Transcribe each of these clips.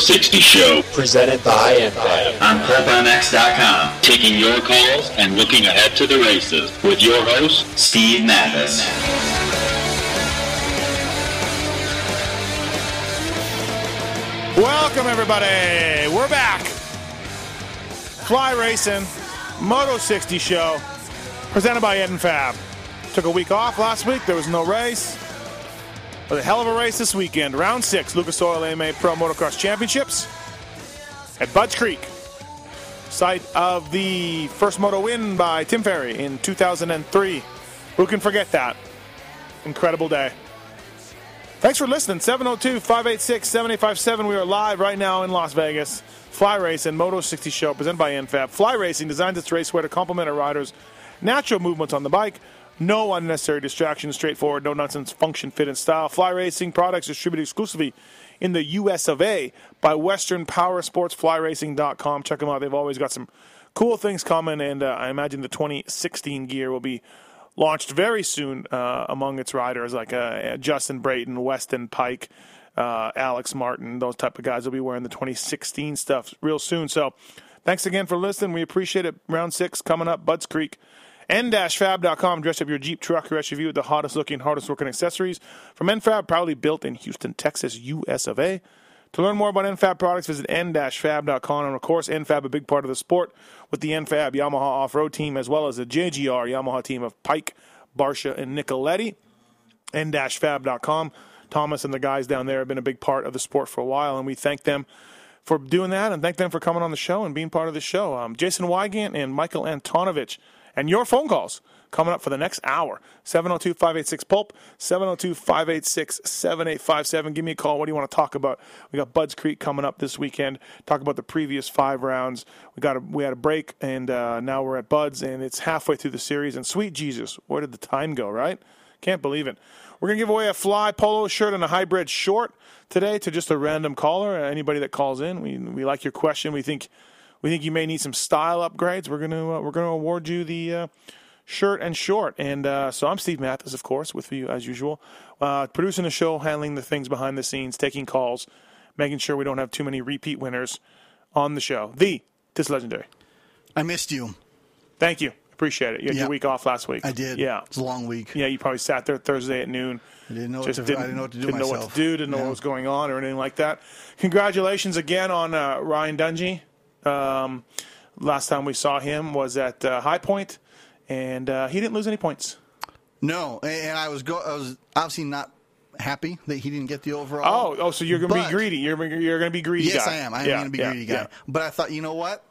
60 Show presented by NFAB. on PulpMX.com, taking your calls and looking ahead to the races with your host, Steve Matthes. Welcome, everybody. We're back. Fly Racing, Moto 60 show, presented by NFAB. Took a week off last week. There was no race. A hell of a race this weekend. Round six, Lucas Oil AMA Pro Motocross Championships at Budds Creek, site of the first moto win by Tim Ferry in 2003. Who can forget that? Incredible day. Thanks for listening. 702 586 7857. We are live right now in Las Vegas. Fly Racing, Moto 60 Show, presented by NFAB. Fly Racing designs its racewear to complement a rider's natural movements on the bike. No unnecessary distractions, straightforward, no nonsense, function, fit, and style. Fly Racing products distributed exclusively in the US of A by Western Power Sports, flyracing.com. Check them out. They've always got some cool things coming, and uh, I imagine the 2016 gear will be launched very soon uh, among its riders, like uh, Justin Brayton, Weston Peick, uh, Alex Martin. Those type of guys will be wearing the 2016 stuff real soon. So, thanks again for listening. We appreciate it. Round six coming up, Budds Creek. N-fab.com. Dress up your Jeep, truck, or SUV with the hottest looking, hardest working accessories from NFAB, proudly built in Houston, Texas, US of A. To learn more about NFAB products, visit n-fab.com. And of course, NFAB, a big part of the sport with the NFAB Yamaha off-road team, as well as the JGR Yamaha team of Peick, Barcia, and Nicoletti. n-fab.com. Thomas and the guys down there have been a big part of the sport for a while, and we thank them for doing that and thank them for coming on the show and being part of the show. Um, Jason Weigandt and Michael Antonovich, and your phone calls coming up for the next hour 702 586 Pulp, 702 586 7857. Give me a call. What do you want to talk about? We got Budds Creek coming up this weekend. Talk about the previous five rounds. We got a, we had a break, and uh, now we're at Budds, and it's halfway through the series. And sweet Jesus, where did the time go, right? Can't believe it. We're going to give away a fly polo shirt and a hybrid short today to just a random caller, anybody that calls in. We, we like your question. We think we think you may need some style upgrades. We're going to uh, we're going to award you the uh, shirt and short. And uh, so I'm Steve Matthes, of course, with you as usual, uh, producing the show, handling the things behind the scenes, taking calls, making sure we don't have too many repeat winners on the show. The this legendary. I missed you. Thank you. Appreciate it. You had Yeah. your week off last week. I did. Yeah. It's a long week. Yeah, you probably sat there Thursday at noon. I didn't know what Just to, didn't, I didn't know what to do didn't know what to do, didn't know what was going on or anything like that. Congratulations again on uh, Ryan Dungey. Um, last time we saw him was at uh, High Point, and uh, he didn't lose any points. No, and I was go. I was obviously not happy that he didn't get the overall. Oh, oh, so you're going to be greedy. You're you're going to be greedy. Yes, guy. I am. I am Yeah, going to be yeah, greedy guy. yeah. But I thought, you know what?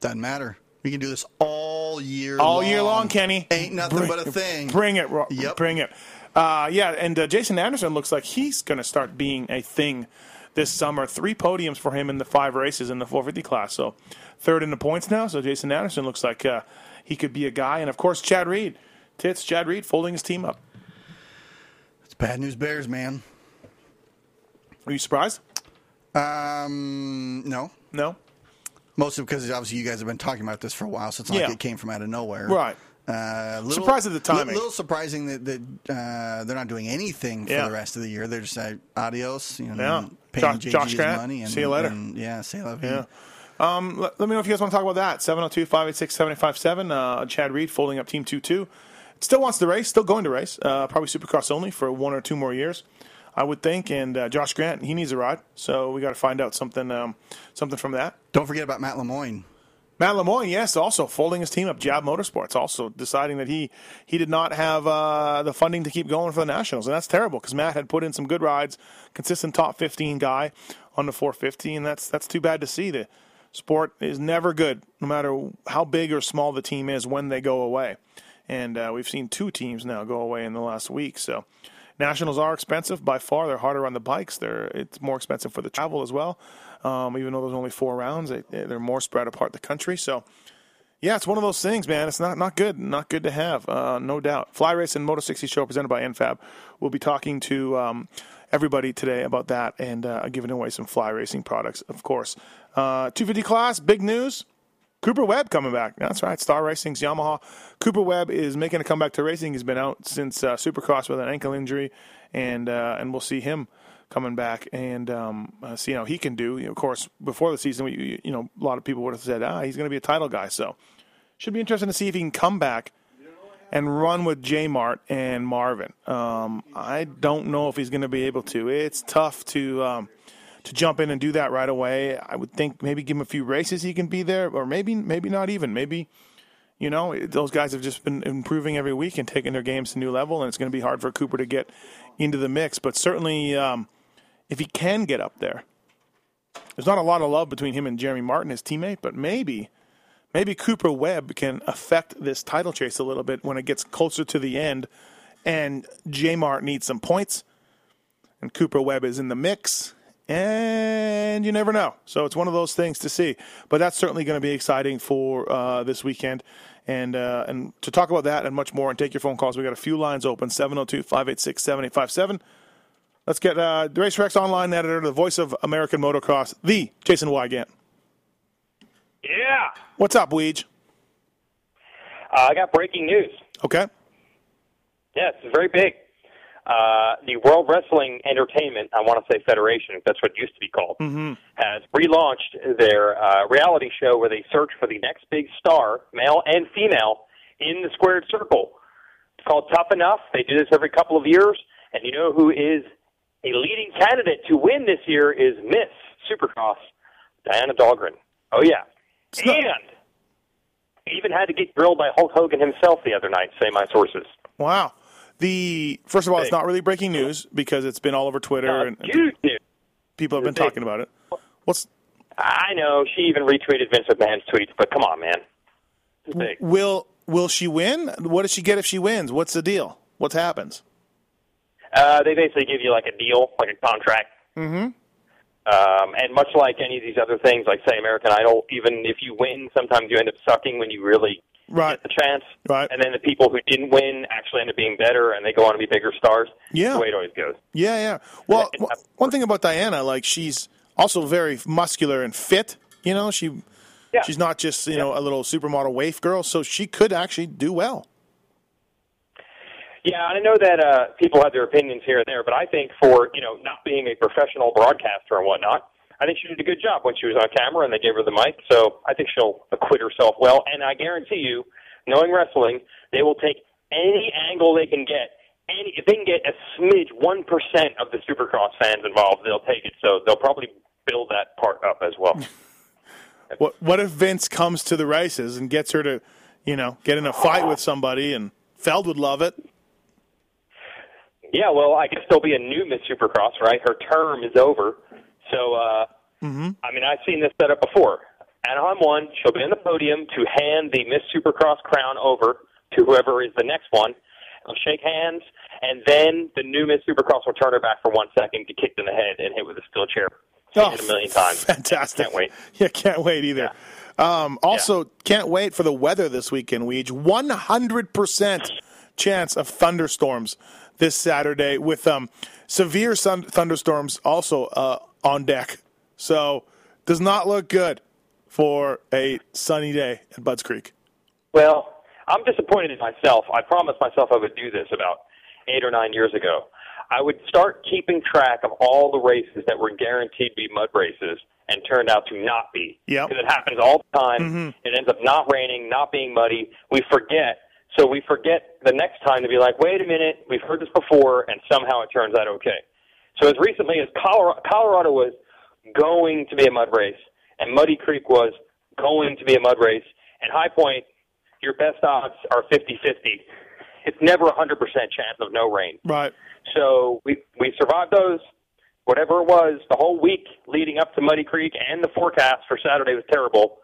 Doesn't matter. We can do this all year. All long. year long, Kenny. Ain't nothing Bring- but a thing. Bring it, Ro- Yep. bring it. Uh, yeah, and uh, Jason Anderson looks like he's going to start being a thing this summer. Three podiums for him in the five races in the 450 class. So third in the points now. So Jason Anderson looks like uh, he could be a guy. And of course, Chad Reed, tits Chad Reed, folding his team up. It's bad news, Bears, man. Are you surprised? Um, no. No. Mostly because obviously you guys have been talking about this for a while, so it's not Yeah. like it came from out of nowhere. Right. Uh, little, Surprised at the timing. A little surprising that, that uh, they're not doing anything for Yeah. the rest of the year. They're just like, adios, you know, Yeah. paying Josh- Josh Grant, money. And, see you later. and, yeah, see you later. Yeah. Um, let, let me know if you guys want to talk about that. 702 586 757. Uh, Chad Reed folding up Team 2 2. Still wants to race, still going to race. Uh, probably Supercross only for one or two more years, I would think. And uh, Josh Grant, he needs a ride. So we got to find out something um, something from that. Don't forget about Matt Lemoine. Matt Lemoine, yes, also folding his team up. Jab Motorsports also deciding that he he did not have uh, the funding to keep going for the Nationals, and that's terrible because Matt had put in some good rides, consistent top 15 guy on the 450, and that's that's too bad to see. The sport is never good, no matter how big or small the team is when they go away, and uh, we've seen two teams now go away in the last week, so. Nationals are expensive by far. They're harder on the bikes. They're it's more expensive for the travel as well. Um, even though there's only four rounds, they, they're more spread apart the country. So, yeah, it's one of those things, man. It's not not good, not good to have, uh, no doubt. Fly Race and Moto 60 show presented by NFAB. We'll be talking to um, everybody today about that and uh, giving away some fly racing products, of course. Uh, 250 class, big news. Cooper Webb coming back. That's right. Star Racing's Yamaha. Cooper Webb is making a comeback to racing. He's been out since uh, Supercross with an ankle injury, and uh, and we'll see him coming back and um, uh, see how he can do. You know, of course, before the season, we, you know, a lot of people would have said, ah, he's going to be a title guy. So should be interesting to see if he can come back and run with J Mart and Marvin. Um, I don't know if he's going to be able to. It's tough to. Um, to jump in and do that right away. I would think maybe give him a few races he can be there, or maybe maybe not even. Maybe you know those guys have just been improving every week and taking their games to new level, and it's going to be hard for Cooper to get into the mix. But certainly, um, if he can get up there, there's not a lot of love between him and Jeremy Martin, his teammate, but maybe. Maybe Cooper Webb can affect this title chase a little bit when it gets closer to the end, and J Mart needs some points, and Cooper Webb is in the mix, and you never know. So it's one of those things to see. But that's certainly going to be exciting for uh, this weekend. And uh, and to talk about that and much more and take your phone calls, we got a few lines open 702 586 7857. Let's get uh, the RacerX online editor, the voice of American motocross, the Jason Weigandt. Yeah. What's up, Weege? Uh, I got breaking news. Okay. Yes, it's very big uh, the World Wrestling Entertainment, I want to say Federation, that's what it used to be called, mm-hmm. has relaunched their uh, reality show where they search for the next big star, male and female, in the squared circle. It's called Tough Enough. They do this every couple of years, and you know who is a leading candidate to win this year is Miss Supercross, Diana Dahlgren. Oh yeah, and even had to get grilled by Hulk Hogan himself the other night. Say my sources. Wow. The first of all, it's not really breaking news because it's been all over Twitter and, news. people have been talking about it. What's I know she even retweeted Vince McMahon's tweets, but come on, man. Will will she win? What does she get if she wins? What's the deal? What happens? Uh, they basically give you like a deal, like a contract. Mm-hmm. Um, and much like any of these other things, like say American Idol, even if you win, sometimes you end up sucking when you really right. get the chance. Right. And then the people who didn't win actually end up being better, and they go on to be bigger stars. Yeah. That's the way it always goes. Yeah, yeah. Well, one thing about Diana, like she's also very muscular and fit. You know, she yeah. she's not just you know a little supermodel waif girl, so she could actually do well. Yeah, I know that uh, people have their opinions here and there, but I think for you know not being a professional broadcaster and whatnot, I think she did a good job when she was on camera and they gave her the mic. So I think she'll acquit herself well. And I guarantee you, knowing wrestling, they will take any angle they can get. Any, if they can get a smidge, one percent of the Supercross fans involved, they'll take it. So they'll probably build that part up as well. what What if Vince comes to the races and gets her to, you know, get in a fight with somebody, and Feld would love it. Yeah, well, I guess there'll be a new Miss Supercross, right? Her term is over. So, uh, mm-hmm. I mean, I've seen this set up before. Anaheim won. She'll be on the podium to hand the Miss Supercross crown over to whoever is the next one. They'll shake hands, and then the new Miss Supercross will turn her back for one second, get kicked in the head, and hit with a steel chair. Oh, a million times. Fantastic. Can't wait. Yeah, can't wait either. Yeah. Um, also, yeah. can't wait for the weather this weekend, Weege. 100% chance of thunderstorms this Saturday with um, severe sun- thunderstorms also uh, on deck. So, does not look good for a sunny day at Budds Creek. Well, I'm disappointed in myself. I promised myself I would do this about eight or nine years ago. I would start keeping track of all the races that were guaranteed to be mud races and turned out to not be. Yeah. Because it happens all the time. Mm-hmm. It ends up not raining, not being muddy. We forget. So we forget the next time to be like, wait a minute, we've heard this before, and somehow it turns out okay. So as recently as Colorado, Colorado was going to be a mud race, and Muddy Creek was going to be a mud race. And High Point, your best odds are 50 50. It's never a 100% chance of no rain. Right. So we, we survived those. Whatever it was, the whole week leading up to Muddy Creek and the forecast for Saturday was terrible.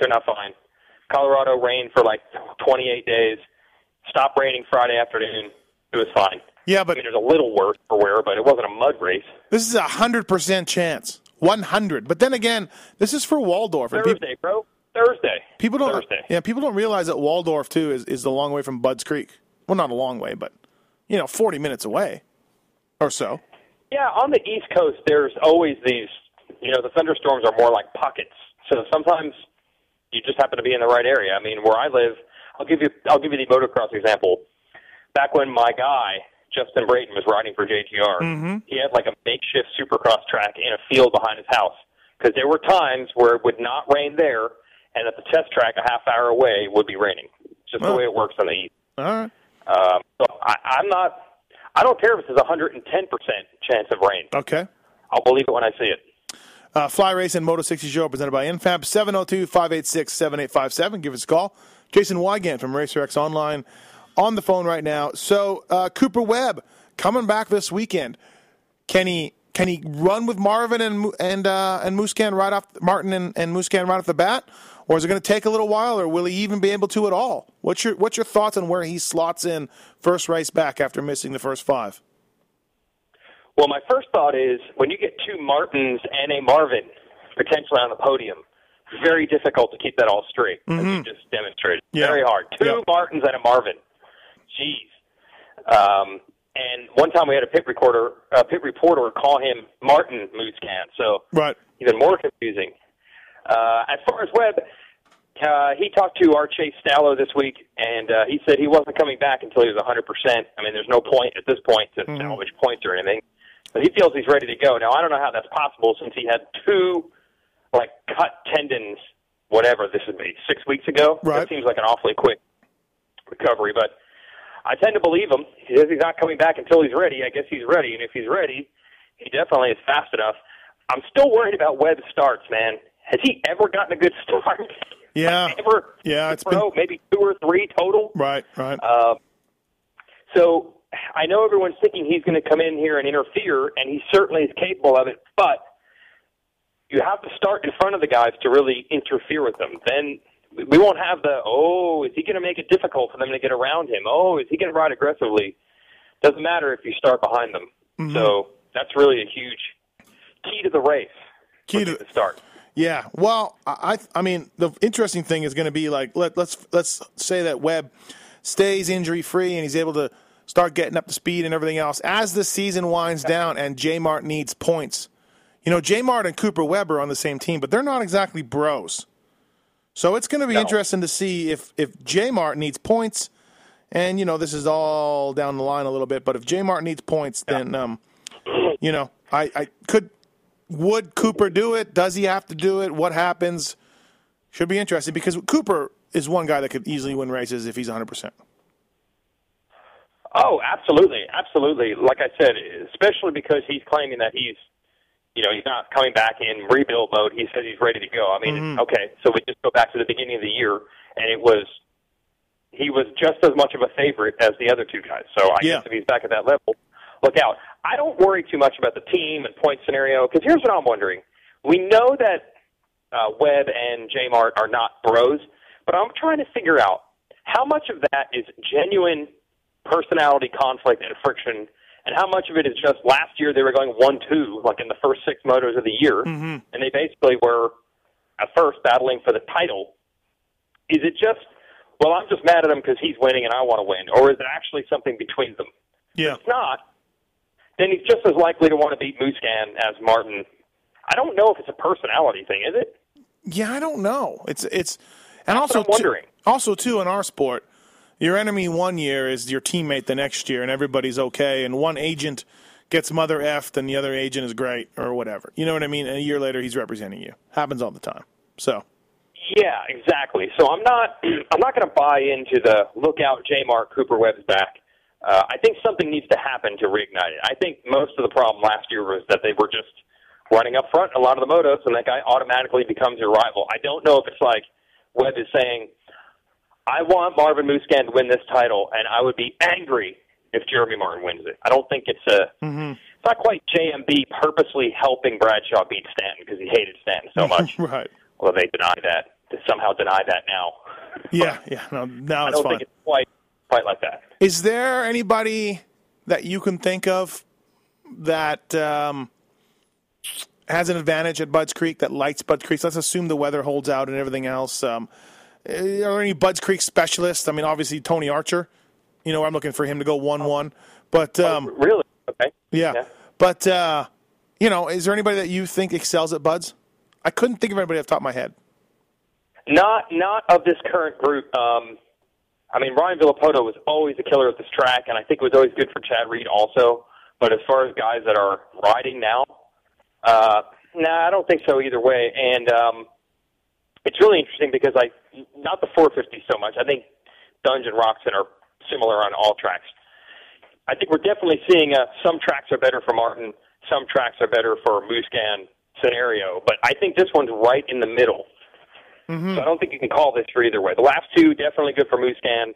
Turned out fine. Colorado rained for like 28 days. Stopped raining Friday afternoon. It was fine. Yeah, I but mean, there's a little worse for wear, but it wasn't a mud race. this is a hundred percent chance. One hundred. But then again, this is for Waldorf. Thursday, bro. Thursday. People don't. Thursday. Yeah, people don't realize that Waldorf too is is a long way from Budds Creek. Well, not a long way, but you know, forty minutes away or so. Yeah, on the East Coast, there's always these. You know, the thunderstorms are more like pockets. So sometimes you just happen to be in the right area. I mean, where I live, I'll give you I'll give you the motocross example. Back when my guy Justin Brayton was riding for JGR, he had like a makeshift supercross track in a field behind his house because there were times where it would not rain there, and at the test track a half hour away would be raining. It's just the Oh. way it works on the East. All right. Um, so I, I'm not. I don't care if it's a 110% chance of rain. Okay. I'll believe it when I see it. Uh, Fly Race and Moto 60 Show presented by NFAB 702 586 7857. Give us a call. Jason Weigandt from RacerX Online on the phone right now. So, uh, Cooper Webb coming back this weekend. Can he can he run with Marvin and and uh, and Musquin right off Martin and, and Musquin right off the bat, or is it going to take a little while, or will he even be able to at all? What's your what's your thoughts on where he slots in first race back after missing the first five? Well, my first thought is when you get two Martins and a Marvin potentially on the podium, very difficult to keep that all straight, as you just demonstrated. Mm-hmm. Yeah. Very hard. Two Yeah. Martins and a Marvin. Jeez. Um, and one time we had a pit recorder, a pit reporter call him Martin Mooscan, so Right. even more confusing. Uh, as far as Webb, uh, he talked to our Chase Stallo this week, and uh, he said he wasn't coming back until he was 100%. I mean, there's no point at this point to salvage points or anything. But he feels he's ready to go. Now, I don't know how that's possible since he had two, like, cut tendons, whatever this would be, six weeks ago. Right. That seems like an awfully quick recovery, but I tend to believe him. He says he's not coming back until he's ready. I guess he's ready, and if he's ready, he definitely is fast enough. I'm still worried about Webb's starts, man. Has he ever gotten a good start? Yeah. ever? Yeah, it's Pro, maybe two or three total. Right. Right. Uh, so I know everyone's thinking he's going to come in here and interfere, and he certainly is capable of it. But you have to start in front of the guys to really interfere with them. Then we won't have the oh, is he going to make it difficult for them to get around him? Oh, is he going to ride aggressively? Doesn't matter if you start behind them. Mm-hmm. So that's really a huge key to the race. Key to the start. Yeah, well, I I mean the interesting thing is going to be like let let's let's say that Webb stays injury free and he's able to start getting up to speed and everything else as the season winds down and J Mart needs points. You know, J Mart and Cooper Webb are on the same team, but they're not exactly bros. So it's going to be No. interesting to see if if J Mart needs points, and you know this is all down the line a little bit. But if J Mart needs points, then um, you know I I could would Cooper do it? Does he have to do it? What happens? Should be interesting because Cooper is one guy that could easily win races if he's 100%. Oh, absolutely, absolutely. Like I said, especially because he's claiming that he's, you know, he's not coming back in rebuild mode. He says he's ready to go. I mean, okay, so we just go back to the beginning of the year, and it was he was just as much of a favorite as the other two guys. So I Yeah. guess if he's back at that level, look out. I don't worry too much about the team and point scenario because here's what I'm wondering. We know that uh, Webb and J Mart are not bros, but I'm trying to figure out how much of that is genuine personality conflict and friction, and how much of it is just last year they were going one two, like in the first six motos of the year, mm-hmm. and they basically were at first battling for the title. Is it just, well, I'm just mad at him because he's winning and I want to win, or is it actually something between them? Yeah. If not, then he's just as likely to want to beat Musquin as Martin. I don't know if it's a personality thing, is it? Yeah, I don't know. It's it's and also I'm wondering. Too, also too in our sport, your enemy one year is your teammate the next year, and everybody's okay. And one agent gets mother effed, and the other agent is great or whatever. You know what I mean? And a year later, he's representing you. Happens all the time. So Yeah, exactly. So I'm not I'm not going to buy into the look out J Mark Cooper Webb's back. Uh, I think something needs to happen to reignite it. I think most of the problem last year was that they were just running up front a lot of the motos, and that guy automatically becomes your rival. I don't know if it's like Webb is saying, I want Marvin Musquin to win this title, and I would be angry if Jeremy Martin wins it. I don't think it's a. Mm-hmm. It's not quite JMB purposely helping Bradshaw beat Stanton because he hated Stanton so much. right. Well, they deny that. They somehow deny that now. Yeah, yeah. No, now I it's don't fine. think it's quite quite like that. Is there anybody that you can think of that um, has an advantage at Budds Creek that likes Budds Creek? Let's assume the weather holds out and everything else. Um, are there any Budds Creek specialists? I mean, obviously Tony Archer. You know, I'm looking for him to go one-one. But um, Really? Okay. yeah. Yeah. But uh, you know, is there anybody that you think excels at Budds? I couldn't think of anybody off the top of my head. Not not of this current group. Um, I mean, Ryan Villopoto was always a killer at this track, and I think it was always good for Chad Reed also. But as far as guys that are riding now, uh, nah, I don't think so either way. And um, it's really interesting because I not the 450 so much. I think Dunge and Roczen are similar on all tracks. I think we're definitely seeing uh, some tracks are better for Martin, some tracks are better for Musquin scenario, but I think this one's right in the middle. So I don't think you can call this for either way. The last two definitely good for Musquin.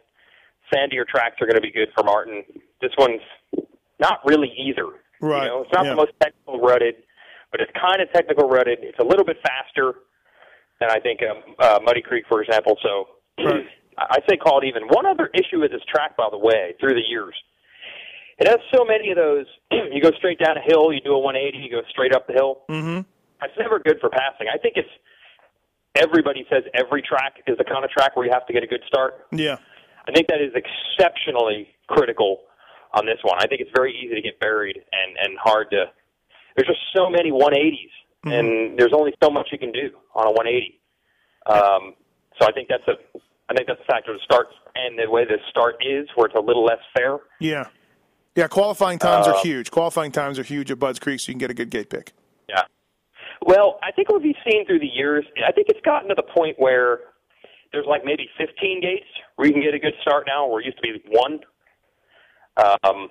Sandier tracks are going to be good for Martin. This one's not really either. Right, You know, it's not yeah. the most technical rutted, but it's kind of technical rutted. It's a little bit faster than I think um, uh, Muddy Creek, for example. So Right. I say call it even. One other issue with this track, by the way, through the years, it has so many of those. you go straight down a hill, you do a 180, you go straight up the hill. Mm-hmm. That's never good for passing. I think it's everybody says every track is the kind of track where you have to get a good start. Yeah. I think that is exceptionally critical on this one. I think it's very easy to get buried and and hard to. There's just so many 180s, and there's only so much you can do on a 180. Um, so I think that's a. I think that's a factor. The start and the way the start is, where it's a little less fair. Yeah. Yeah, qualifying times are Uh, huge. Qualifying times are huge at Budds Creek, so you can get a good gate pick. Yeah. Well, I think what we've seen through the years, I think it's gotten to the point where there's like maybe 15 gates where you can get a good start now, where it used to be one. Um,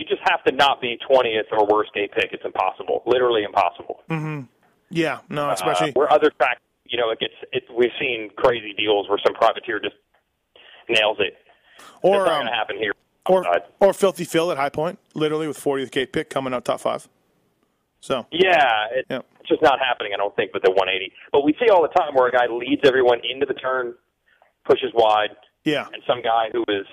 you just have to not be 20th or worst gate pick. It's impossible, literally impossible. mhm Yeah, no, especially uh, where other tracks, you know, it gets. It, we've seen crazy deals where some privateer just nails it. or um, going to happen here. or Uh, or Filthy Phil at High Point, literally with 40th gate pick coming out top five. So Yeah, it, Yep. it's just not happening. I don't think with the 180. But we see all the time where a guy leads everyone into the turn, pushes wide, yeah, and some guy who is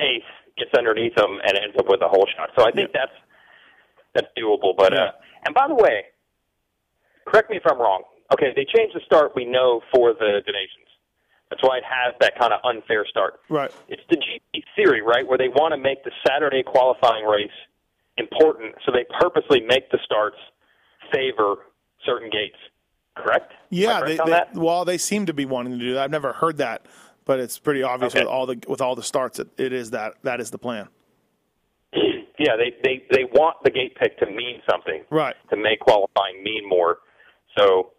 eighth gets underneath him and ends up with a hole shot. So I think that's that's doable. But Yeah. uh, and by the way, correct me if I'm wrong. Okay, they changed the start. We know for the donations. That's why it has that kind of unfair start. right. It's the GP theory, right, where they want to make the Saturday qualifying race important, so they purposely make the starts favor certain gates. Correct? Yeah, correct they, they well they seem to be wanting to do that. I've never heard that, but it's pretty obvious Okay. with all the with all the starts. It, it is that that is the plan. Yeah, they, they they want the gate pick to mean something. Right. to make qualifying mean more. So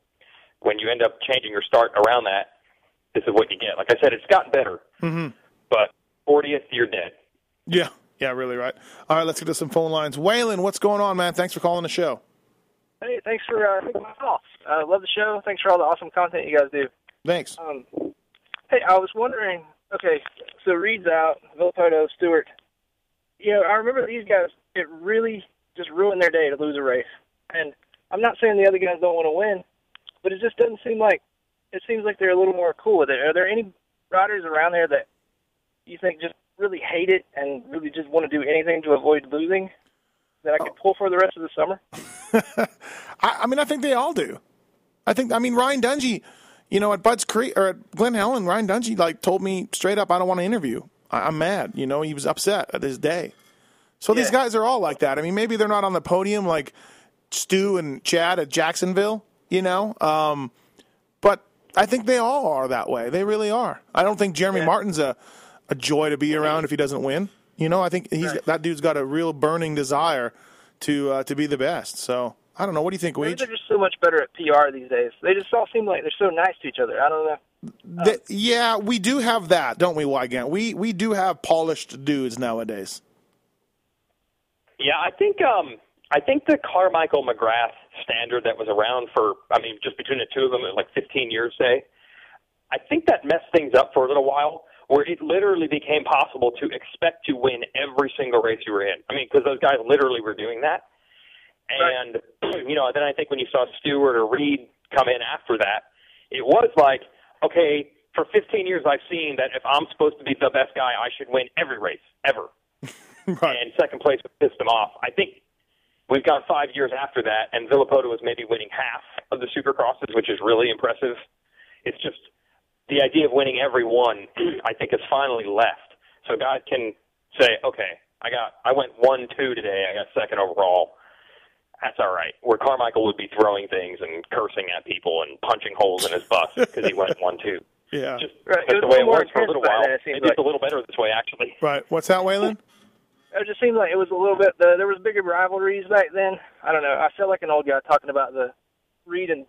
when you end up changing your start around that, this is what you get. Like I said, it's gotten better, mm-hmm. but 40th, you're dead. Yeah, yeah, really right. All right, let's get to some phone lines. Waylon, what's going on, man? Thanks for calling the show. Hey, thanks for uh, taking my call. Uh, love the show. Thanks for all the awesome content you guys do. Thanks. Um, hey, I was wondering. Okay, so Reed's out, Villopoto, Stewart. You know, I remember these guys. It really just ruined their day to lose a race. And I'm not saying the other guys don't want to win, but it just doesn't seem like. It seems like they're a little more cool with it. Are there any riders around there that you think just really hate it and really just want to do anything to avoid losing that I could pull for the rest of the summer? I, I mean, I think they all do. I think. I mean, Ryan Dungey, you know, at Budds Creek or at Glen Helen, Ryan Dungey like told me straight up, I don't want to interview. I, I'm mad. You know, he was upset at his day. So these guys are all like that. I mean, maybe they're not on the podium like Stu and Chad at Jacksonville. You know, um, but I think they all are that way. They really are. I don't think Jeremy Yeah. Martin's a a joy to be around if he doesn't win. You know, I think he's Right. that dude's got a real burning desire to uh, to be the best. So I don't know. What do you think, Maybe Weege? they're just so much better at PR these days. They just all seem like they're so nice to each other. I don't know. Th- yeah, we do have that, don't we, Weigandt? We we do have polished dudes nowadays. Yeah, I think um, I think the Carmichael McGrath standard that was around for, I mean, just between the two of them, like 15 years, say. I think that messed things up for a little while, where it literally became possible to expect to win every single race you were in. I mean, because those guys literally were doing that. And you know, then I think when you saw Stewart or Reed come in after that, it was like, okay, for 15 years I've seen that if I'm supposed to be the best guy, I should win every race ever. right. And second place would piss them off. I think we've got five years after that, and Villopoto was maybe winning half of the Supercrosses, which is really impressive. It's just the idea of winning every one, I think, has finally left. So guys can say, okay, I got, I went one two today. I got second overall. That's all right. Where Carmichael would be throwing things and cursing at people and punching holes in his bus because he went one two. Yeah. Just Right, that's the way it works was for a little while. it seems Maybe it's like. a little better this way, actually. Right. What's that, Waylon? It just seemed like it was a little bit. The, there was bigger rivalries back then. I don't know. I felt like an old guy talking about the Reed and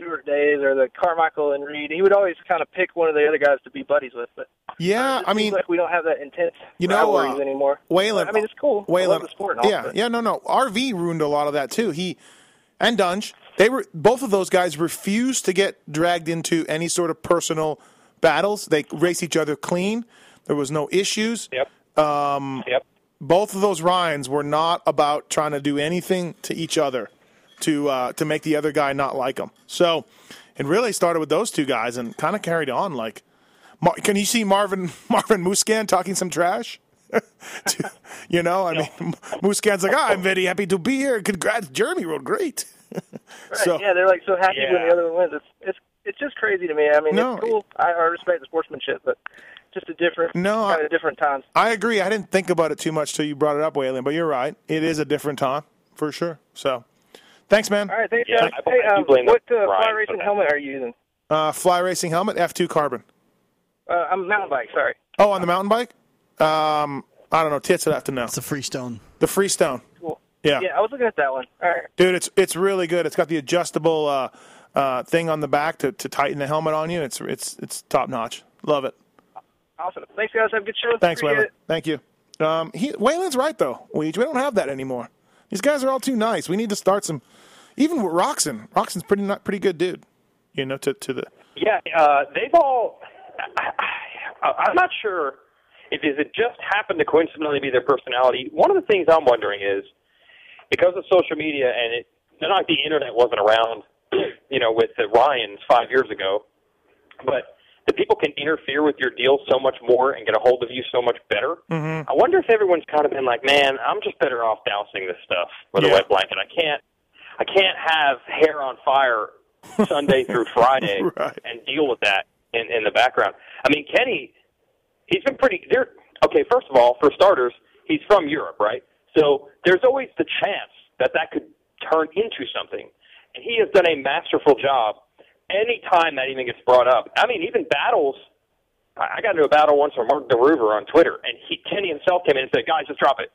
Stewart days, or the Carmichael and Reed. He would always kind of pick one of the other guys to be buddies with. But Yeah, it I mean, like we don't have that intense you know, uh, anymore. Waylon. I mean, it's cool. I Waylon, love the sport. And all, yeah, but yeah, no, no. RV ruined a lot of that too. He and Dunge, they were both of those guys refused to get dragged into any sort of personal battles. They race each other clean. There was no issues. Yep. Um, yep. Both of those Ryans were not about trying to do anything to each other to uh, to make the other guy not like him. So it really started with those two guys and kind of carried on. Like, Mar- can you see Marvin Marvin Musquin talking some trash? To- you know, I mean, Musquin's like, "Ah, I'm very happy to be here. Congrats, Jeremy rode great. Right, so yeah, they're like so happy when the other one wins. It's it's it's just crazy to me. I mean, No. it's cool. I, I respect the sportsmanship, but just a different No, I- kind of different times. I agree. I didn't think about it too much till you brought it up, Waylon. But you're right. It is a different time for sure. So, thanks, man. All right, thanks, Yeah, guys. I- I Hey, um, what uh, fly racing that. helmet are you using? Uh, fly racing helmet, F2 carbon. Uh, I'm mountain bike. Sorry. Oh, on the mountain bike? Um, I don't know. Tits would have to know. It's a Freestone. The Freestone. Cool. Yeah. Yeah, I was looking at that one. All right. Dude, it's it's really good. It's got the adjustable uh, uh, thing on the back to, to tighten the helmet on you. It's it's it's top notch. Love it. Awesome. Thanks, guys. Have a good show. Thanks, Appreciate Waylon. it. Thank you. Um, he, Waylon's right though. We we don't have that anymore. These guys are all too nice. We need to start some. Even with Roczen, Roczen's pretty not pretty good dude. You know, to to the Yeah, uh, they've all. I, I, I'm not sure if is it just happened to coincidentally be their personality. One of the things I'm wondering is because of social media and it, not like the internet wasn't around, you know, with the Ryans five years ago, but the people can interfere with your deal so much more and get a hold of you so much better. Mm-hmm. I wonder if everyone's kind of been like, man, I'm just better off dousing this stuff with Yeah. a wet blanket. I can't, I can't have hair on fire Sunday through Friday Right. and deal with that in, in the background. I mean, Kenny, he's been pretty. There. Okay, first of all, for starters, he's from Europe, right? So there's always the chance that that could turn into something, and he has done a masterful job. Any time that even gets brought up, I mean, even battles. I I got into a battle once with Marc de Reuver on Twitter, and he Kenny himself came in and said, "Guys, just drop it."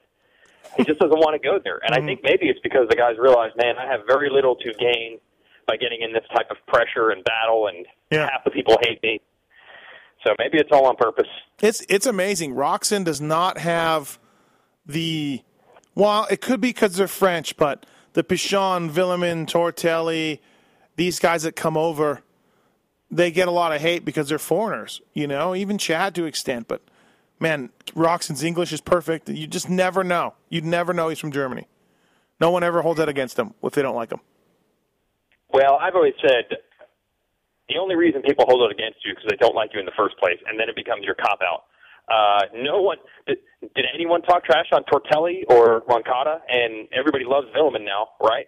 He just doesn't want to go there, and I mm-hmm. think maybe it's because the guys realize, man, I have very little to gain by getting in this type of pressure and battle, and Yeah. half the people hate me. So maybe it's all on purpose. It's it's amazing. Roczen does not have the well, it could be because they're French, but the Pichon, Vuillemin, Tortelli, these guys that come over, they get a lot of hate because they're foreigners. You know, even Chad to extent. But man, Roczen's English is perfect. You just never know. You'd never know he's from Germany. No one ever holds that against him if they don't like him. Well, I've always said the only reason people hold it against you is because they don't like you in the first place, and then it becomes your cop out. Uh, no one did, did anyone talk trash on Tortelli or Roncada, and everybody loves Vuillemin now, right?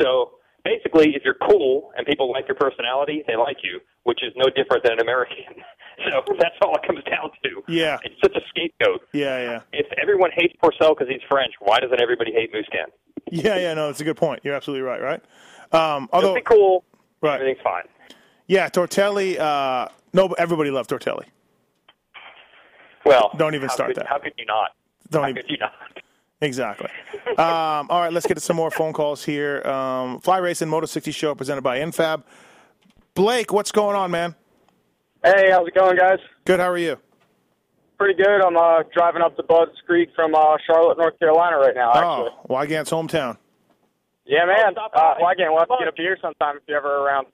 So basically, if you're cool and people like your personality, they like you, which is no different than an American. so that's all it comes down to. Yeah. it's such a scapegoat. Yeah, yeah. If everyone hates Pourcel because he's French, why doesn't everybody hate Musquin? Yeah, yeah, no, it's a good point. You're absolutely right, right? Um, although, Just be cool. right. Everything's fine. Yeah, Tortelli, uh, no, everybody loved Tortelli. Well, Don't even start could, that. How could you not? Don't how even- could you not? Exactly. Um, all right, let's get to some more phone calls here. Um, Fly Racing Moto 60 Show presented by NFAB. Blake, what's going on, man? Hey, how's it going, guys? Good. How are you? Pretty good. I'm uh, driving up to Budds Creek from uh, Charlotte, North Carolina right now, actually. Oh, Weigandt's hometown. Yeah, man. Uh, by. well, have to get a beer sometime if you're ever around.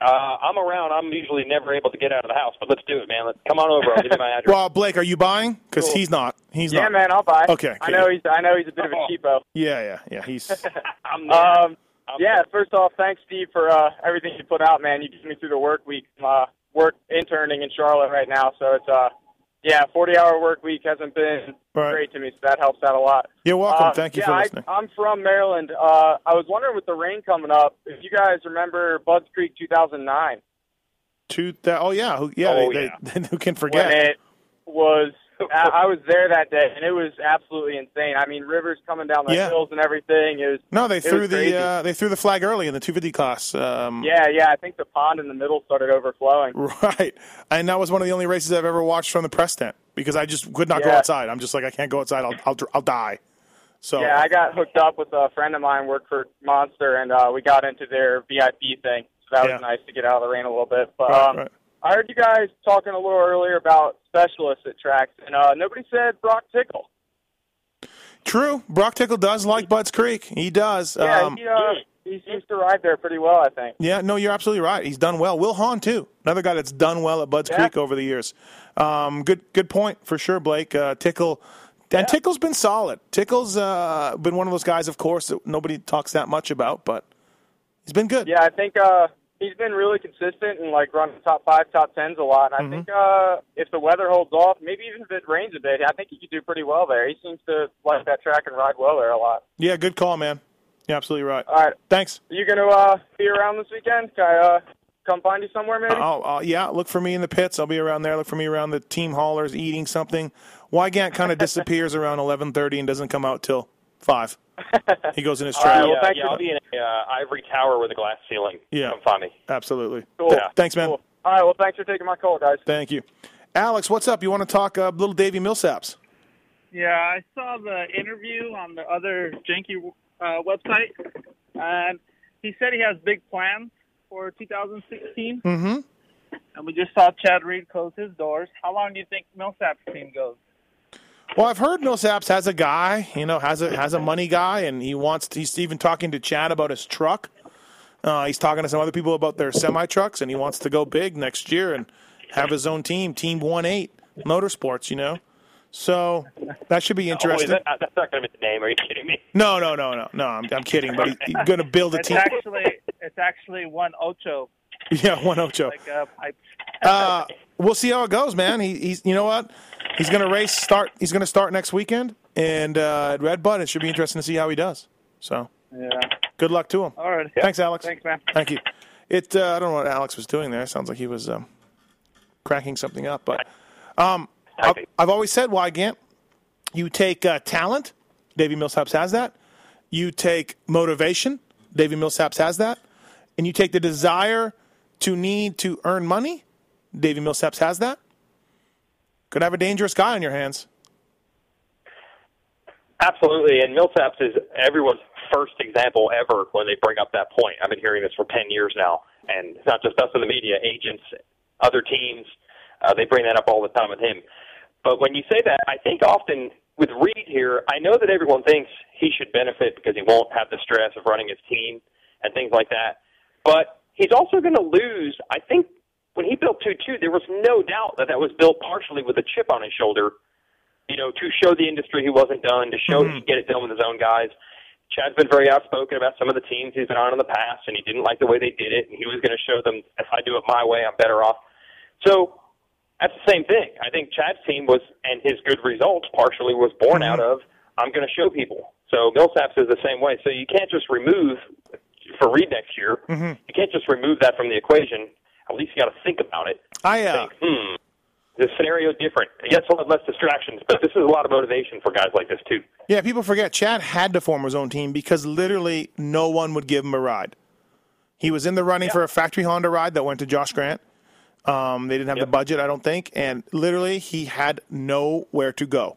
Uh, I'm around. I'm usually never able to get out of the house, but let's do it, man. Let's come on over. I'll give you my address. Well, Blake, are you buying? Because Cool. he's not. He's yeah, not. man, I'll buy. Okay, I know he's. I know he's a bit of a cheapo. Yeah, yeah, yeah. He's. I'm there. Um, I'm yeah. First off, thanks, Steve, for uh, everything you put out, man. You get me through the work week. I'm uh, work interning in Charlotte right now, so it's uh, yeah, 40 hour work week hasn't been Right. great to me, so that helps out a lot. You're welcome. Uh, Thank you yeah, for I, listening. I'm from Maryland. Uh, I was wondering with the rain coming up, if you guys remember Budds Creek 2009 Two. That, oh yeah. Who, yeah. Oh, they, They, who can when forget? it was. I, I was there that day, and it was absolutely insane. I mean, rivers coming down the Yeah. hills and everything. It was. no, they threw the crazy. uh, they threw the flag early in the 250 class. Um, Yeah, yeah. I think the pond in the middle started overflowing. Right. And that was one of the only races I've ever watched from the press tent because I just could not go outside. I'm just like I can't go outside. I'll I'll, I'll die. So Yeah, I got hooked up with a friend of mine worked for Monster, and uh, we got into their VIP thing. So that was nice to get out of the rain a little bit. But Right, um, right. I heard you guys talking a little earlier about specialists at tracks, and uh, nobody said Broc Tickle. true. Broc Tickle does like Budds Creek. He does. Yeah, um, he, uh, he seems to ride there pretty well, I think. Yeah, no, you're absolutely right. He's done well. Will Hahn too, another guy that's done well at Budds Yeah. Creek over the years. Um, good, good point for sure, Blake. Uh, Tickle, and Tickle's been solid. Tickle's uh, been one of those guys, of course, that nobody talks that much about, but he's been good. Yeah, I think uh, he's been really consistent and like running top five, top tens a lot. And I think uh, if the weather holds off, maybe even if it rains a bit, I think he could do pretty well there. He seems to like that track and ride well there a lot. Yeah, good call, man. You're absolutely right. All right, Thanks. Are you gonna uh, be around this weekend? Can I uh, come find you somewhere, maybe? Oh, uh, yeah. Look for me in the pits. I'll be around there. Look for me around the team haulers eating something. Weigandt kind of disappears around 11:30 and doesn't come out till five. He goes in his All right, trailer. well, yeah, thank yeah. I'll be in a uh, ivory tower with a glass ceiling. Yeah. I'm me. Absolutely. Cool. Th- Thanks, man. Cool. All right, well, thanks for taking my call, guys. Thank you, Alex. What's up? You want to talk uh, little Davi Millsaps? Yeah, I saw the interview on the other janky uh, website, and he said he has big plans for 2016. Mm-hmm. And we just saw Chad Reed close his doors. How long do you think Millsap's team goes? Well, I've heard Millsaps has a guy, you know, has a has a money guy, and he wants. To, he's even talking to Chad about his truck. Uh, he's talking to some other people about their semi trucks, and he wants to go big next year and have his own team, Team One Eight Motorsports. You know, so that should be Oh, interesting. is that, that's not going to be the name. Are you kidding me? No, no, no, no, no. I'm, I'm kidding, but he, he's going to build a It's team. actually it's actually one ocho, Yeah, one Ocho. like a pipe. Uh, we'll see how it goes, man. He, he's, you know what? He's going to race start. He's going to start next weekend, and uh, at Red Bud, it should be interesting to see how he does. So, Yeah. good luck to him. All right. Thanks, Alex. Thanks, man. Thank you. It. Uh, I don't know what Alex was doing there. Sounds like he was um, cracking something up. But um, I've, I've always said, Weigandt, you take uh, talent. Davi Millsaps has that. You take motivation. Davi Millsaps has that. And you take the desire to need to earn money. Davi Millsaps has that. Could have a dangerous guy on your hands. Absolutely, and Millsaps is everyone's first example ever when they bring up that point. I've been hearing this for 10 years now, and it's not just us in the media, agents, other teams, uh, they bring that up all the time with him. But when you say that, I think often with Reed here, I know that everyone thinks he should benefit because he won't have the stress of running his team and things like that. But he's also going to lose. I think when he built 2-2, there was no doubt that that was built partially with a chip on his shoulder you know, to show the industry he wasn't done, to show he'd mm-hmm. get it done with his own guys. Chad's been very outspoken about some of the teams he's been on in the past, and he didn't like the way they did it, and he was going to show them if I do it my way, I'm better off. So that's the same thing. I think Chad's team was, and his good results partially was born out mm-hmm. of, I'm going to show people. So Millsaps is the same way. So you can't just remove, for Reed next year, mm-hmm. you can't just remove that from the equation. At least you got to think about it. I uh, Think, hmm, this scenario is different. Yes, a lot less distractions, but this is a lot of motivation for guys like this too. Yeah, people forget Chad had to form his own team because literally no one would give him a ride. He was in the running for a factory Honda ride that went to Josh Grant. Um, they didn't have the budget, I don't think, and literally he had nowhere to go.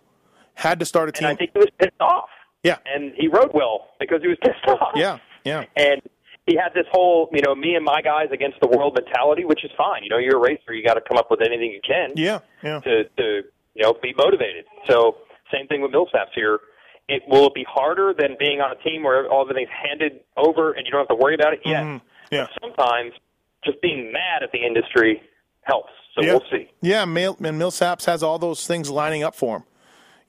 Had to start a team. And I think he was pissed off. Yeah. And he rode well because he was pissed off. yeah, yeah. And he had this whole, you know, me and my guys against the world mentality, which is fine. You know, you're a racer, you got to come up with anything you can Yeah, yeah. to, to, you know, be motivated. So same thing with Millsaps here. it will it be harder than being on a team where all everything's handed over and you don't have to worry about it? Yes. Mhm. Yeah. Sometimes just being mad at the industry helps. So yeah. we'll see. Yeah, Mil- and Millsaps has all those things lining up for him,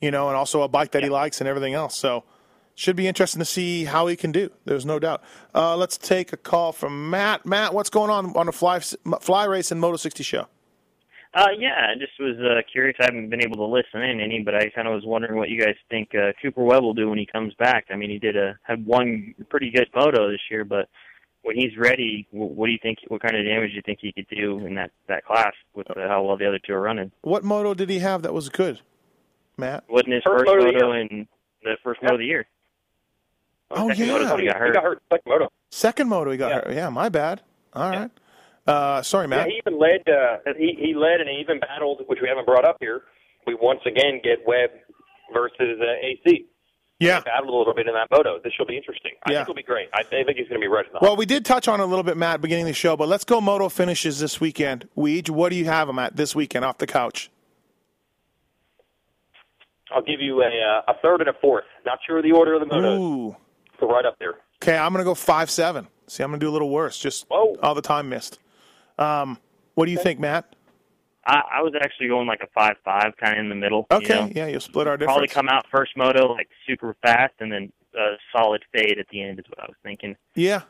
you know, and also a bike that he likes and everything else. So should be interesting to see how he can do. There's no doubt. Uh, let's take a call from Matt. Matt, what's going on on the fly fly race and Moto 60 show? Uh, yeah, I just was uh, curious. I haven't been able to listen in any, but I kind of was wondering what you guys think uh, Cooper Webb will do when he comes back. I mean, he did a had one pretty good moto this year, but when he's ready, what do you think? What kind of damage do you think he could do in that that class with uh, how well the other two are running? What moto did he have that was good, Matt? Wasn't his First first, moto moto in the first moto of the year? Oh, yeah. moto, he got He hurt. got hurt second moto. Second moto he got Yeah. hurt. Yeah, my bad. All right. Uh, sorry, Matt. Yeah, he even led. Uh, he he led and he even battled, which we haven't brought up here. We once again get Webb versus uh, AC. Yeah. They battled a little bit in that moto. This will be interesting. I Yeah. think it'll be great. I, think he's going to be the Well, we did touch on a little bit, Matt, beginning of the show, but let's go moto finishes this weekend. Weege, what do you have him at this weekend off the couch? I'll give you a uh, a third and a fourth. Not sure of the order of the motos. Ooh. So right up there. Okay, I'm going to go 5 7. See, I'm going to do a little worse, just all the time missed. Um, what do you think, Matt? I, I was actually going like a five five, kind of in the middle. you Okay, know? yeah, you'll split our difference. Probably come out first moto like super fast, and then a solid fade at the end is what I was thinking. Yeah.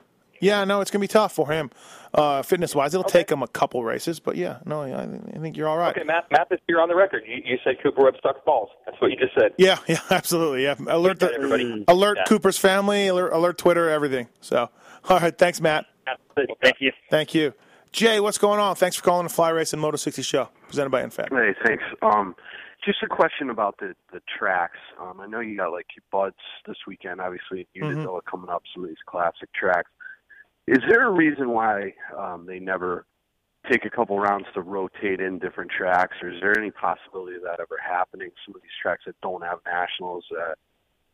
Yeah, no, it's going to be tough for him uh, fitness wise. It'll take him a couple races, but yeah, no, I, I think you're all right. Okay, Matt. Matt, this you're on the record. You, you said Cooper Webb sucks balls. That's what you just said. Yeah, yeah, absolutely. Yeah, alert the, everybody. alert Yeah. Cooper's family, alert, alert Twitter, everything. So, all right, thanks, Matt. Absolutely. Thank you. Thank you, Jay. What's going on? Thanks for calling the Fly Race and Moto 60 show presented by NFAB. Hey, thanks. Um, just a question about the the tracks. Um, I know you got like Budds this weekend, obviously in Mm-hmm. Unadilla coming up, some of these classic tracks. Is there a reason why um, they never take a couple rounds to rotate in different tracks, or is there any possibility of that ever happening? Some of these tracks that don't have nationals, that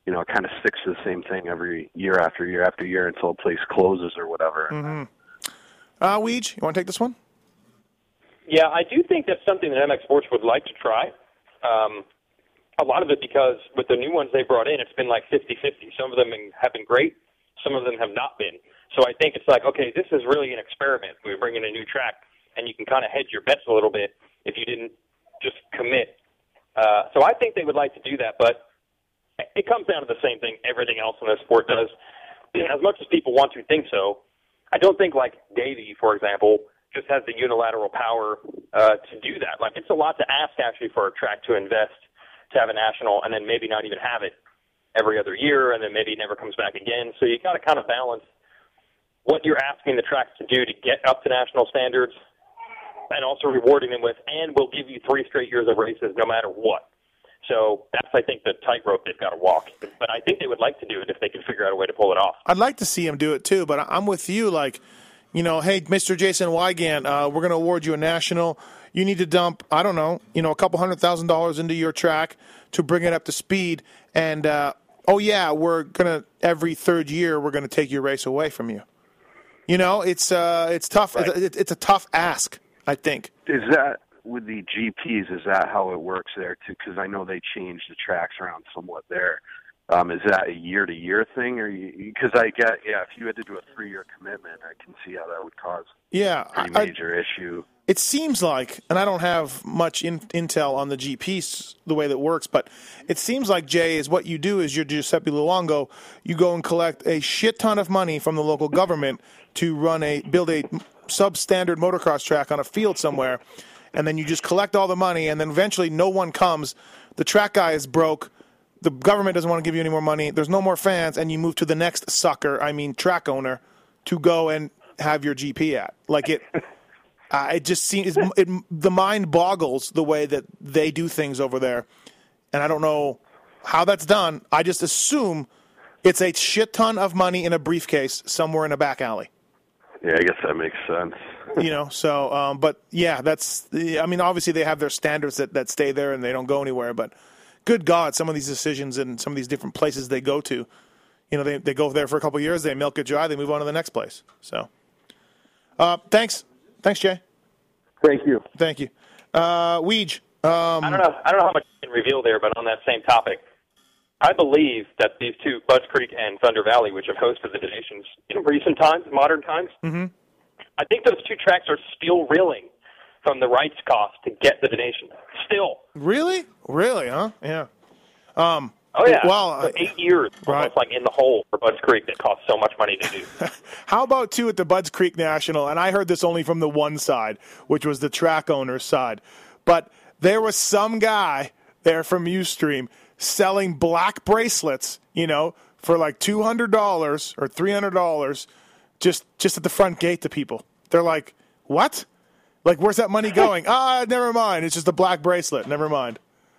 you know, kind of sticks to the same thing every year after year after year until a place closes or whatever. Mm-hmm. Uh, Weege, you want to take this one? Yeah, I do think that's something that MX Sports would like to try. Um, a lot of it because with the new ones they brought in, it's been like 50-50. Some of them have been great, some of them have not been. So I think it's like, okay, this is really an experiment. We bring in a new track, and you can kind of hedge your bets a little bit if you didn't just commit. Uh, so I think they would like to do that, but it comes down to the same thing everything else in the sport does. As much as people want to think so, I don't think like Davey, for example, just has the unilateral power uh, to do that. Like it's a lot to ask actually for a track to invest to have a national and then maybe not even have it every other year and then maybe it never comes back again. So you got to kind of balance what you're asking the tracks to do to get up to national standards and also rewarding them with and we'll give you three straight years of races no matter what. So that's I think the tightrope they've got to walk. But I think they would like to do it if they can figure out a way to pull it off. I'd like to see him do it too, but I'm with you. Like, you know, hey, Mr. Jason Weigandt, uh, we're going to award you a national. You need to dump, I don't know, you know, a couple hundred thousand dollars into your track to bring it up to speed. And uh, oh yeah, we're gonna every third year we're going to take your race away from you. You know, it's uh, it's tough. It's, it's a tough ask. I think. Is that with the GPs? Is that how it works there too? Because I know they changed the tracks around somewhat there. Um, is that a year to year thing, or because I get yeah, if you had to do a three year commitment, I can see how that would cause Yeah, a pretty I- major issue. It seems like, and I don't have much in, intel on the GPs the way that works, but it seems like Jay is what you do is you're Giuseppe Luongo. You go and collect a shit ton of money from the local government to run a build a substandard motocross track on a field somewhere, and then you just collect all the money, and then eventually no one comes. The track guy is broke. The government doesn't want to give you any more money. There's no more fans, and you move to the next sucker, I mean track owner, to go and have your GP at. Like it. Uh, it just seems it, it, the mind boggles the way that they do things over there, and I don't know how that's done. I just assume it's a shit ton of money in a briefcase somewhere in a back alley. Yeah, I guess that makes sense. You know, so um, but yeah, that's. I mean, obviously they have their standards that that stay there and they don't go anywhere. But good God, some of these decisions and some of these different places they go to, you know, they they go there for a couple of years, they milk it dry, they move on to the next place. So, uh, thanks, thanks, Jay. Thank you. Thank you. Uh, Weege. Um, I don't know. I don't know how much you can reveal there, but on that same topic, I believe that these two, Budds Creek and Thunder Valley, which have hosted the des Nations in recent times, modern times, Mm-hmm. I think those two tracks are still reeling from the rights cost to get the donation. Still. Really? Really? Huh? Yeah. Um. Oh yeah. Well, For eight years, right. almost like in the hole for Budds Creek that cost so much money to do. How about two at the Budds Creek National? And I heard this only from the one side, which was the track owner's side. But there was some guy there from Youthstream selling black bracelets, you know, for like two hundred dollars or three hundred dollars, just just at the front gate to people. They're like, "What? Like, where's that money going? ah, never mind. It's just a black bracelet. Never mind."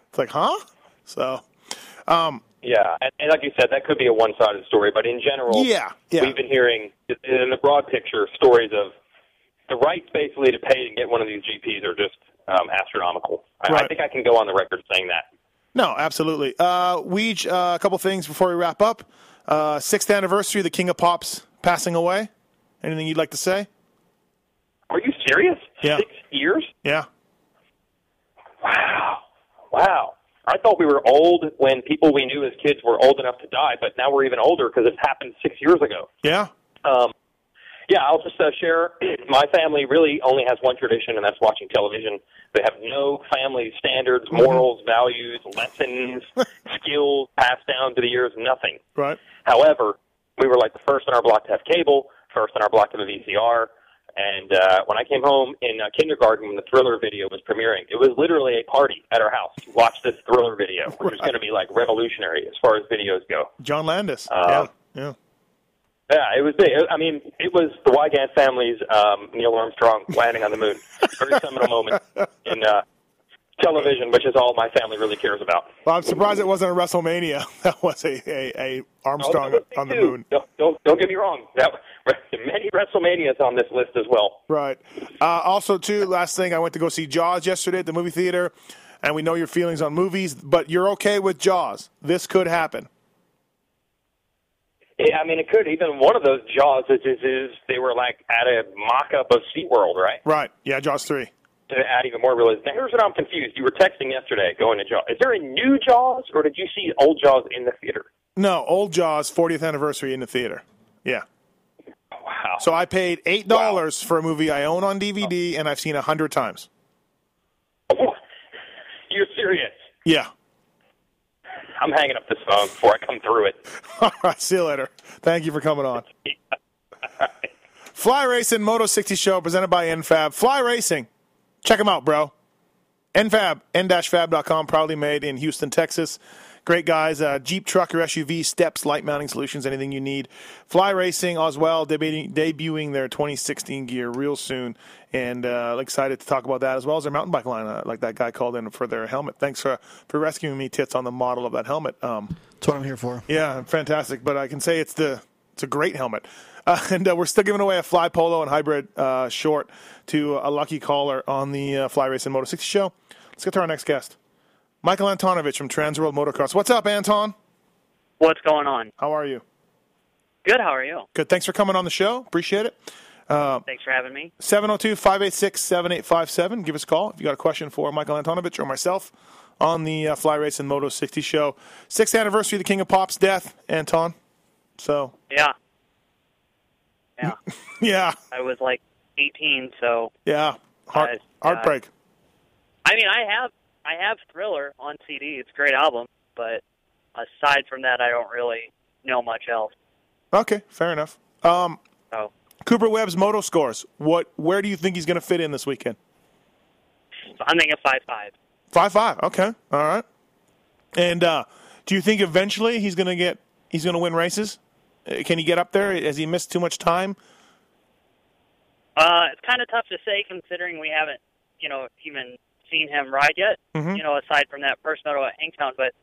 It's like, huh? So, um, Yeah, and, and like you said, that could be a one-sided story, but in general, Yeah, yeah. we've been hearing in the broad picture stories of the rights basically to pay to get one of these GPs are just um, astronomical. I, I think I can go on the record saying that. No, absolutely. Uh, Weege, uh, a couple things before we wrap up. Uh, sixth anniversary of the King of Pops passing away. Anything you'd like to say? Are you serious? Yeah. Six years? Yeah. Wow. Wow. I thought we were old when people we knew as kids were old enough to die, but now we're even older because it happened six years ago. Yeah. Um, yeah, I'll just uh, share. My family really only has one tradition, and that's watching television. They have no family standards, morals, values, lessons, skills passed down to the years, nothing. Right. However, we were like the first in our block to have cable, first in our block to have a VCR. And uh, when I came home in uh, kindergarten when the Thriller video was premiering, it was literally a party at our house to watch this Thriller video, which is going to be like revolutionary as far as videos go. John Landis. Uh, yeah. Yeah. Yeah, it was big. I mean, it was the Weigandt family's um, Neil Armstrong landing on the moon. Very seminal moment in uh, television, which is all my family really cares about. Well, I'm surprised it wasn't a WrestleMania. That was a, a, a Armstrong on the moon. Don't, don't don't get me wrong. That many WrestleManias on this list as well. Right. Uh, also, too, last thing, I went to go see Jaws yesterday at the movie theater, and we know your feelings on movies, but you're okay with Jaws. This could happen. Yeah, I mean, it could even one of those Jaws is, is, is they were like at a mock-up of SeaWorld, right? Right. Yeah, Jaws 3. To add even more realism. Now, here's what I'm confused. You were texting yesterday going to Jaws. Is there a new Jaws, or did you see old Jaws in the theater? No, old Jaws 40th anniversary in the theater. Yeah. Wow. So I paid eight dollars for a movie I own on DVD and I've seen a hundred times. You're serious? Yeah. I'm hanging up this phone before I come through it. All right. See you later. Thank you for coming on. Fly Racing Moto 60 Show presented by NFAB. Fly Racing. Check them out, bro. NFAB, n-fab.com, proudly made in Houston, Texas. Great guys. Uh, Jeep, truck, or SUV, steps, light mounting solutions, anything you need. Fly Racing as well, debuting, debuting their 2016 gear real soon. And uh, excited to talk about that as well as their mountain bike line, uh, like that guy called in for their helmet. Thanks for, for rescuing me, Tits, on the model of that helmet. Um, That's what I'm here for. yeah, fantastic. But I can say it's the it's a great helmet. Uh, and uh, we're still giving away a Fly Polo and hybrid uh, short to a lucky caller on the uh, Fly Racing Moto 60 show. Let's get to our next guest, Michael Antonovich from Transworld Motocross. What's up, Anton? What's going on? How are you? Good. How are you? Good. Thanks for coming on the show. Appreciate it. Uh, Thanks for having me. 702 586 7857. Give us a call if you got a question for Michael Antonovich or myself on the uh, Fly Racing Moto 60 show. Sixth anniversary of the King of Pop's death, Anton. So, Yeah. Yeah. yeah, I was like 18, so yeah. Heart, heartbreak. I mean, I have I have Thriller on CD. It's a great album, but aside from that, I don't really know much else. Okay, fair enough. Um, Oh. Cooper Webb's moto scores. What? Where do you think he's going to fit in this weekend? I'm thinking five five. Five five. Okay, all right. And uh, do you think eventually he's going to get he's going to win races? Uh, Can he get up there? Has he missed too much time? Uh, it's kind of tough to say considering we haven't, you know, even seen him ride yet. Mhm. You know, aside from that first moto at Hangtown, but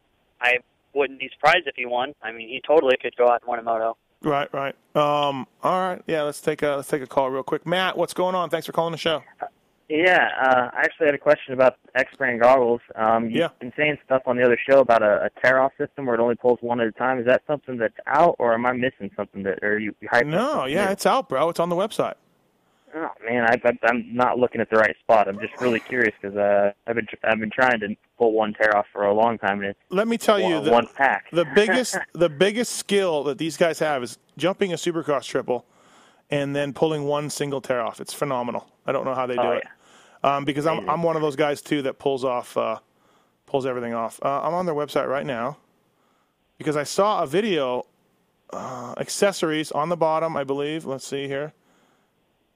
I wouldn't be surprised if he won. I mean, he totally could go out and win a moto. Right, right. Um, all right. Yeah, let's take a let's take a call real quick. Matt, what's going on? Thanks for calling the show. Yeah, uh, I actually had a question about X brand goggles. Um, you've Yeah. been saying stuff on the other show about a, a tear off system where it only pulls one at a time. Is that something that's out, or am I missing something that, are you you hyping No, yeah, new? it's out, bro. It's on the website. Oh man, I, I, I'm not looking at the right spot. I'm just really curious because uh, I've been I've been trying to pull one tear off for a long time, and it's Let me tell you, one, the, one pack. the biggest the biggest skill that these guys have is jumping a supercross triple and then pulling one single tear off. It's phenomenal. I don't know how they do Oh, it. Um, because I'm I'm one of those guys too that pulls off uh, pulls everything off. Uh, I'm on their website right now because I saw a video uh, accessories on the bottom, I believe. Let's see here.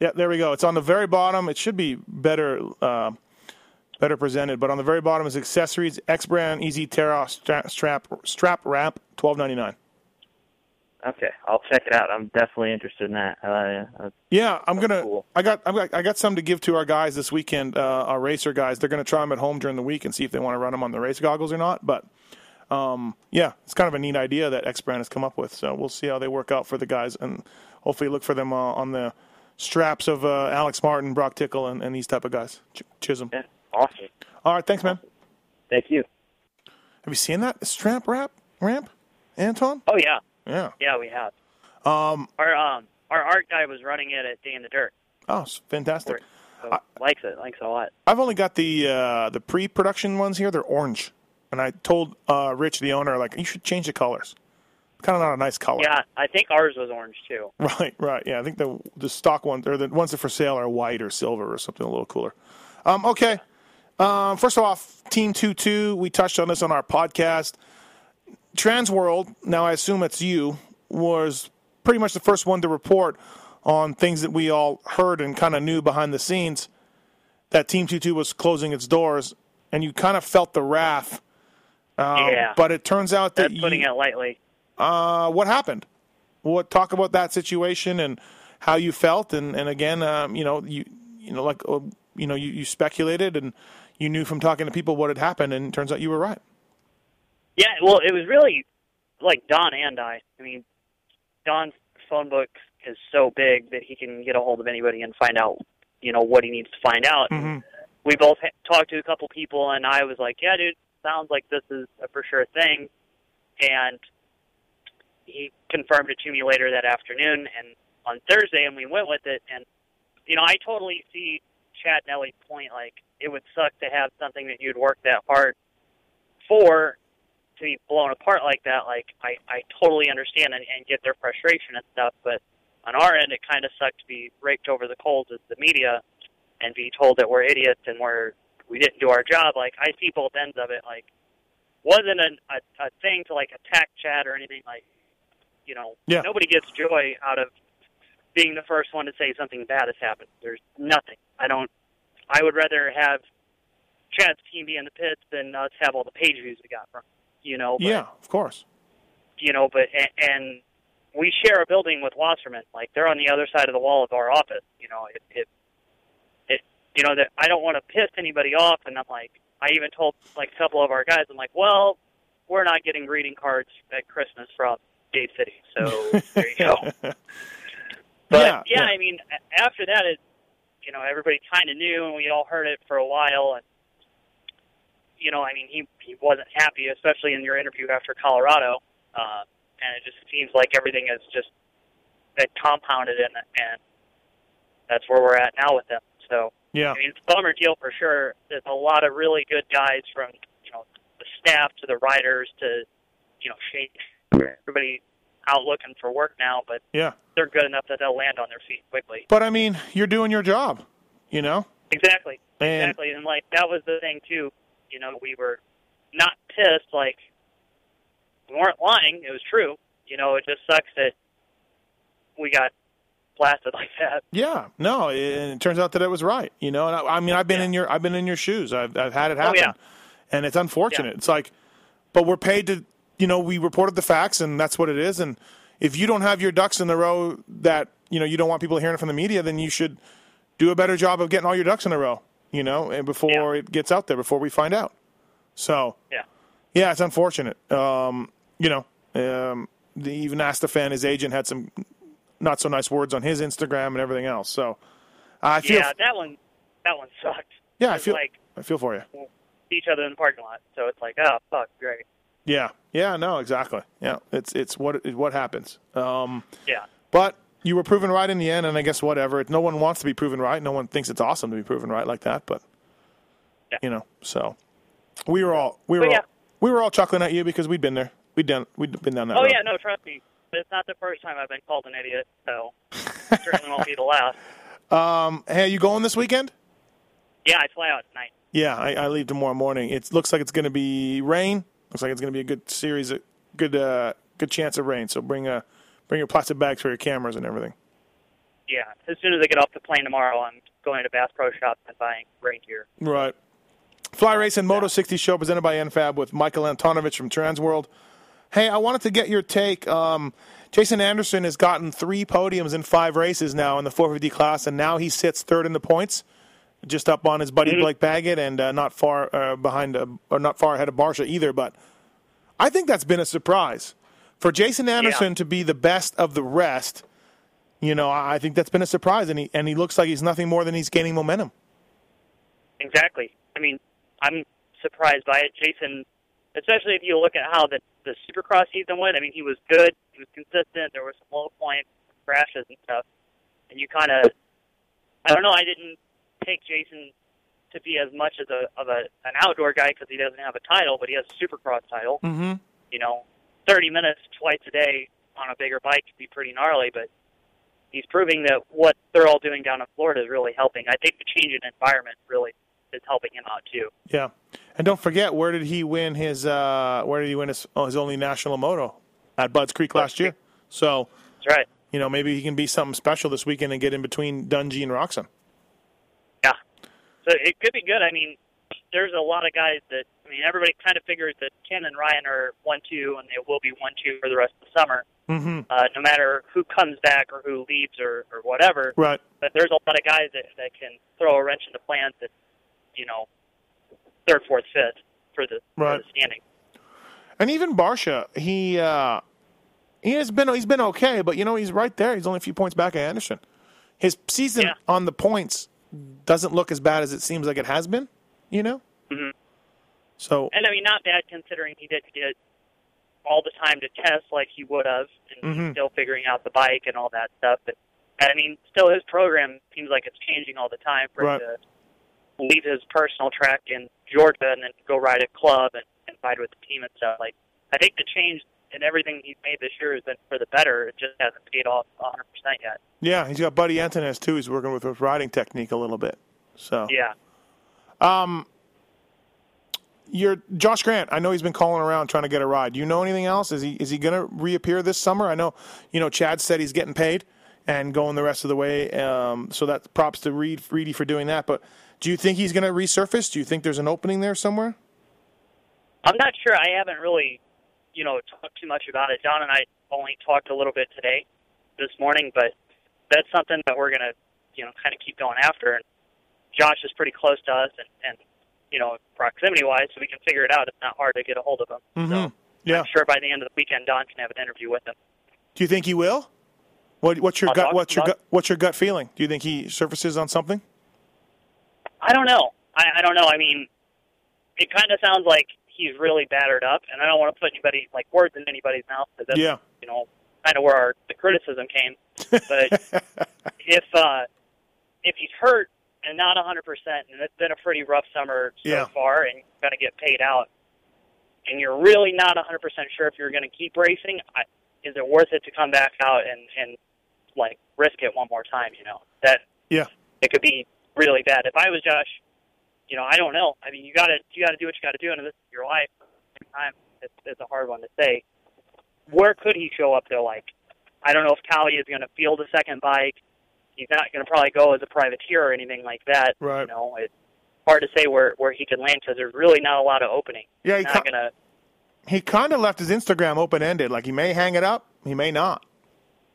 Yeah, there we go. It's on the very bottom. It should be better uh, better presented, but on the very bottom is accessories X brand easy tear off strap strap, strap wrap twelve ninety nine. Okay, I'll check it out. I'm definitely interested in that. Uh, uh, Yeah, I'm gonna. I got. I got. I got some to give to our guys this weekend. Uh, our racer guys. They're gonna try them at home during the week and see if they want to run them on the race goggles or not. But um, yeah, it's kind of a neat idea that X Brand has come up with. So we'll see how they work out for the guys, and hopefully look for them uh, on the straps of uh, Alex Martin, Broc Tickle, and, and these type of guys. Ch- Chisholm. Yeah, awesome. All right, thanks, man. Thank you. Have you seen that strap wrap ramp, Anton? Oh yeah, Yeah. yeah, we have. Um. Our um our art guy was running it at Day in the Dirt. Oh, fantastic. So likes it, likes it a lot. I've only got the uh, the pre-production ones here. They're orange, and I told uh, Rich, the owner, like you should change the colors. Kind of not a nice color. Yeah, I think ours was orange too. Right, right. Yeah, I think the the stock ones or the ones that are for sale are white or silver or something a little cooler. Um, okay. Um, first off, Team Two Two. We touched on this on our podcast. Trans World. Now I assume it's you. Was pretty much the first one to report on things that we all heard and kind of knew behind the scenes that Team Two Two was closing its doors, and you kind of felt the wrath. Um, Yeah. But it turns out that That's putting you, it lightly. uh, what happened? What talk about that situation and how you felt, and and again, um, you know, you you know, like uh, you know, you, you speculated and you knew from talking to people what had happened, and it turns out you were right. Yeah, well, it was really like Don and I. I mean, Don's phone book is so big that he can get a hold of anybody and find out, you know, what he needs to find out. Mm-hmm. We both ha- talked to a couple people, and I was like, "Yeah, dude, sounds like this is a for sure thing." And he confirmed it to me later that afternoon, and on Thursday, and we went with it. And you know, I totally see Chad and Ellie's point. Like, it would suck to have something that you'd work that hard for to be blown apart like that. Like, I I totally understand and, and get their frustration and stuff. But on our end, it kind of sucked to be raked over the coals as the media and be told that we're idiots and we're we didn't do our job. Like, I see both ends of it. Like, wasn't a a, a thing to like attack Chad or anything. Like, you know, Yeah. nobody gets joy out of being the first one to say something bad has happened. There's nothing. I don't. I would rather have Chad's team be in the pits than us have all the page views we got from. You know. But, yeah, of course. You know, but and, and we share a building with Wasserman. Like they're on the other side of the wall of our office. You know, it it, it you know that I don't want to piss anybody off, and I'm like, I even told like a couple of our guys, I'm like, well, we're not getting greeting cards at Christmas from Gate City, so there you go. But Yeah, yeah, yeah. I mean, after that, it you know everybody kind of knew, and we all heard it for a while, and you know, I mean, he he wasn't happy, especially in your interview after Colorado, uh, and it just seems like everything is just it compounded, in and and that's where we're at now with them. So Yeah. I mean, it's a bummer deal for sure. There's a lot of really good guys from you know the staff to the riders to you know Shane, everybody out looking for work now, but Yeah. they're good enough that they'll land on their feet quickly. But I mean, you're doing your job. You know. Exactly. And- exactly. And like that was the thing too. You know, we were not pissed. Like we weren't lying. It was true. You know, it just sucks that we got blasted like that. Yeah, no, and it turns out that it was right. You know, and I, I mean, I've been in your, I've been in your shoes. I've, I've had it Oh, happen, yeah. and it's unfortunate. It's like, but we're paid to, you know, we reported the facts, and that's what it is. And if you don't have your ducks in the row, that you know, you don't want people hearing it from the media, then you should do a better job of getting all your ducks in a row. You know, and before it gets out there, before we find out. So Yeah. yeah, it's unfortunate. Um, you know, um, they even asked the fan, his agent had some not so nice words on his Instagram and everything else. So I feel, yeah, that one, that one sucked. yeah, I feel, like I feel for you. see each other in the parking lot. So it's like, oh fuck, great. Yeah, yeah, no, exactly. Yeah, it's it's what it's what happens. Um, Yeah. but you were proven right in the end, and I guess whatever. No one wants to be proven right. No one thinks it's awesome to be proven right like that. But you know, so We were all we were yeah. all, we were all chuckling at you because we'd been there. We'd done we'd been down that oh road. yeah, no, trust me. It's not the first time I've been called an idiot, so certainly won't be the last. Um, hey, are you going this weekend? Yeah, I fly out tonight. Yeah, I, I leave tomorrow morning. It looks like it's going to be rain. Looks like it's going to be a good series, a good uh, good chance of rain. So bring a bring your plastic bags for your cameras and everything. Yeah, as soon as I get off the plane tomorrow, I'm going to Bass Pro Shops and buying rain gear. Right. Fly Racing Moto 60 show presented by NFAB with Michael Antonovich from Transworld. Hey, I wanted to get your take. Um, Jason Anderson has gotten three podiums in five races now in the 450 class, and now he sits third in the points, just up on his buddy Blake Baggett, and uh, not far uh, behind, uh, or not far ahead of Barcia either. But I think that's been a surprise for Jason Anderson to be the best of the rest. You know, I I think that's been a surprise, and he and he looks like he's nothing more than he's gaining momentum. Exactly. I mean, I'm surprised by it. Jason, especially if you look at how the the Supercross season went. I mean, he was good. He was consistent. There were some low points, crashes, and stuff. And you kind of, I don't know. I didn't take Jason to be as much as a of a an outdoor guy because he doesn't have a title, but he has a Supercross title. Mm-hmm. You know, 30 minutes twice a day on a bigger bike could be pretty gnarly, but he's proving that what they're all doing down in Florida is really helping. I think the change in environment really is helping him out too. Yeah, and don't forget where did he win his uh, where did he win his oh, his only national moto at Budds Creek last year? So that's right. You know maybe he can be something special this weekend and get in between Dungey and Roczen. Yeah. So it could be good. I mean, there's a lot of guys that mean, everybody kind of figures that Ken and Ryan are one two, and they will be one two for the rest of the summer. Mm-hmm. Uh, no matter who comes back or who leaves or, or whatever. Right. But there's a lot of guys that, that can throw a wrench in the plans that, you know, third, fourth, fifth for the, Right. for the standing. And even Barcia, he uh, he has been he's been okay, but you know he's right there. He's only a few points back of Anderson. His season on the points doesn't look as bad as it seems like it has been. You know, hmm so And I mean, not bad considering he didn't get all the time to test like he would have, and Mhm. still figuring out the bike and all that stuff. But I mean, still his program seems like it's changing all the time for Right. him to leave his personal track in Georgia and then go ride a club and, and ride with the team and stuff. Like, I think the change in everything he's made this year has been for the better. It just hasn't paid off 100% yet. yeah, he's got Buddy Antunez too. He's working with his riding technique a little bit. So Yeah. Um, you're Josh Grant. I know he's been calling around trying to get a ride. Do you know anything else? Is he is he going to reappear this summer? I know, you know, Chad said he's getting paid and going the rest of the way. Um, so that props to Reed Reedy for doing that. But do you think he's going to resurface? Do you think there's an opening there somewhere? I'm not sure. I haven't really, you know, talked too much about it. Don and I only talked a little bit today, this morning, but that's something that we're gonna, you know, kind of keep going after. And Josh is pretty close to us, and, and you know, proximity wise, so we can figure it out. It's not hard to get a hold of him. Mm-hmm. Yeah. I'm sure by the end of the weekend, Don can have an interview with him. Do you think he will? What, what's your I'll gut? talk- What's your gut? What's your gut feeling? Do you think he surfaces on something? I don't know. I, I don't know. I mean, it kind of sounds like he's really battered up, and I don't want to put anybody like words in anybody's mouth. 'cause That's, Yeah. You know, kind of where our the criticism came. But if uh, if he's hurt and not a 100%, and it's been a pretty rough summer so Yeah. far, and you're going to get paid out, and you're really not a 100% sure if you're going to keep racing, I, is it worth it to come back out and and like risk it one more time? You know that Yeah. it could be really bad. If I was Josh, you know, I don't know. I mean, you got to you got to do what you got to do, and this is your life. At the same time, it's, it's a hard one to say. Where could he show up though? Like, I don't know if Callie is going to field a second bike. He's not going to probably go as a privateer or anything like that. Right. You know, it's hard to say where where he can land because there's really not a lot of opening. Yeah, he He's not ca- going to. He kind of left his Instagram open ended. Like he may hang it up, he may not.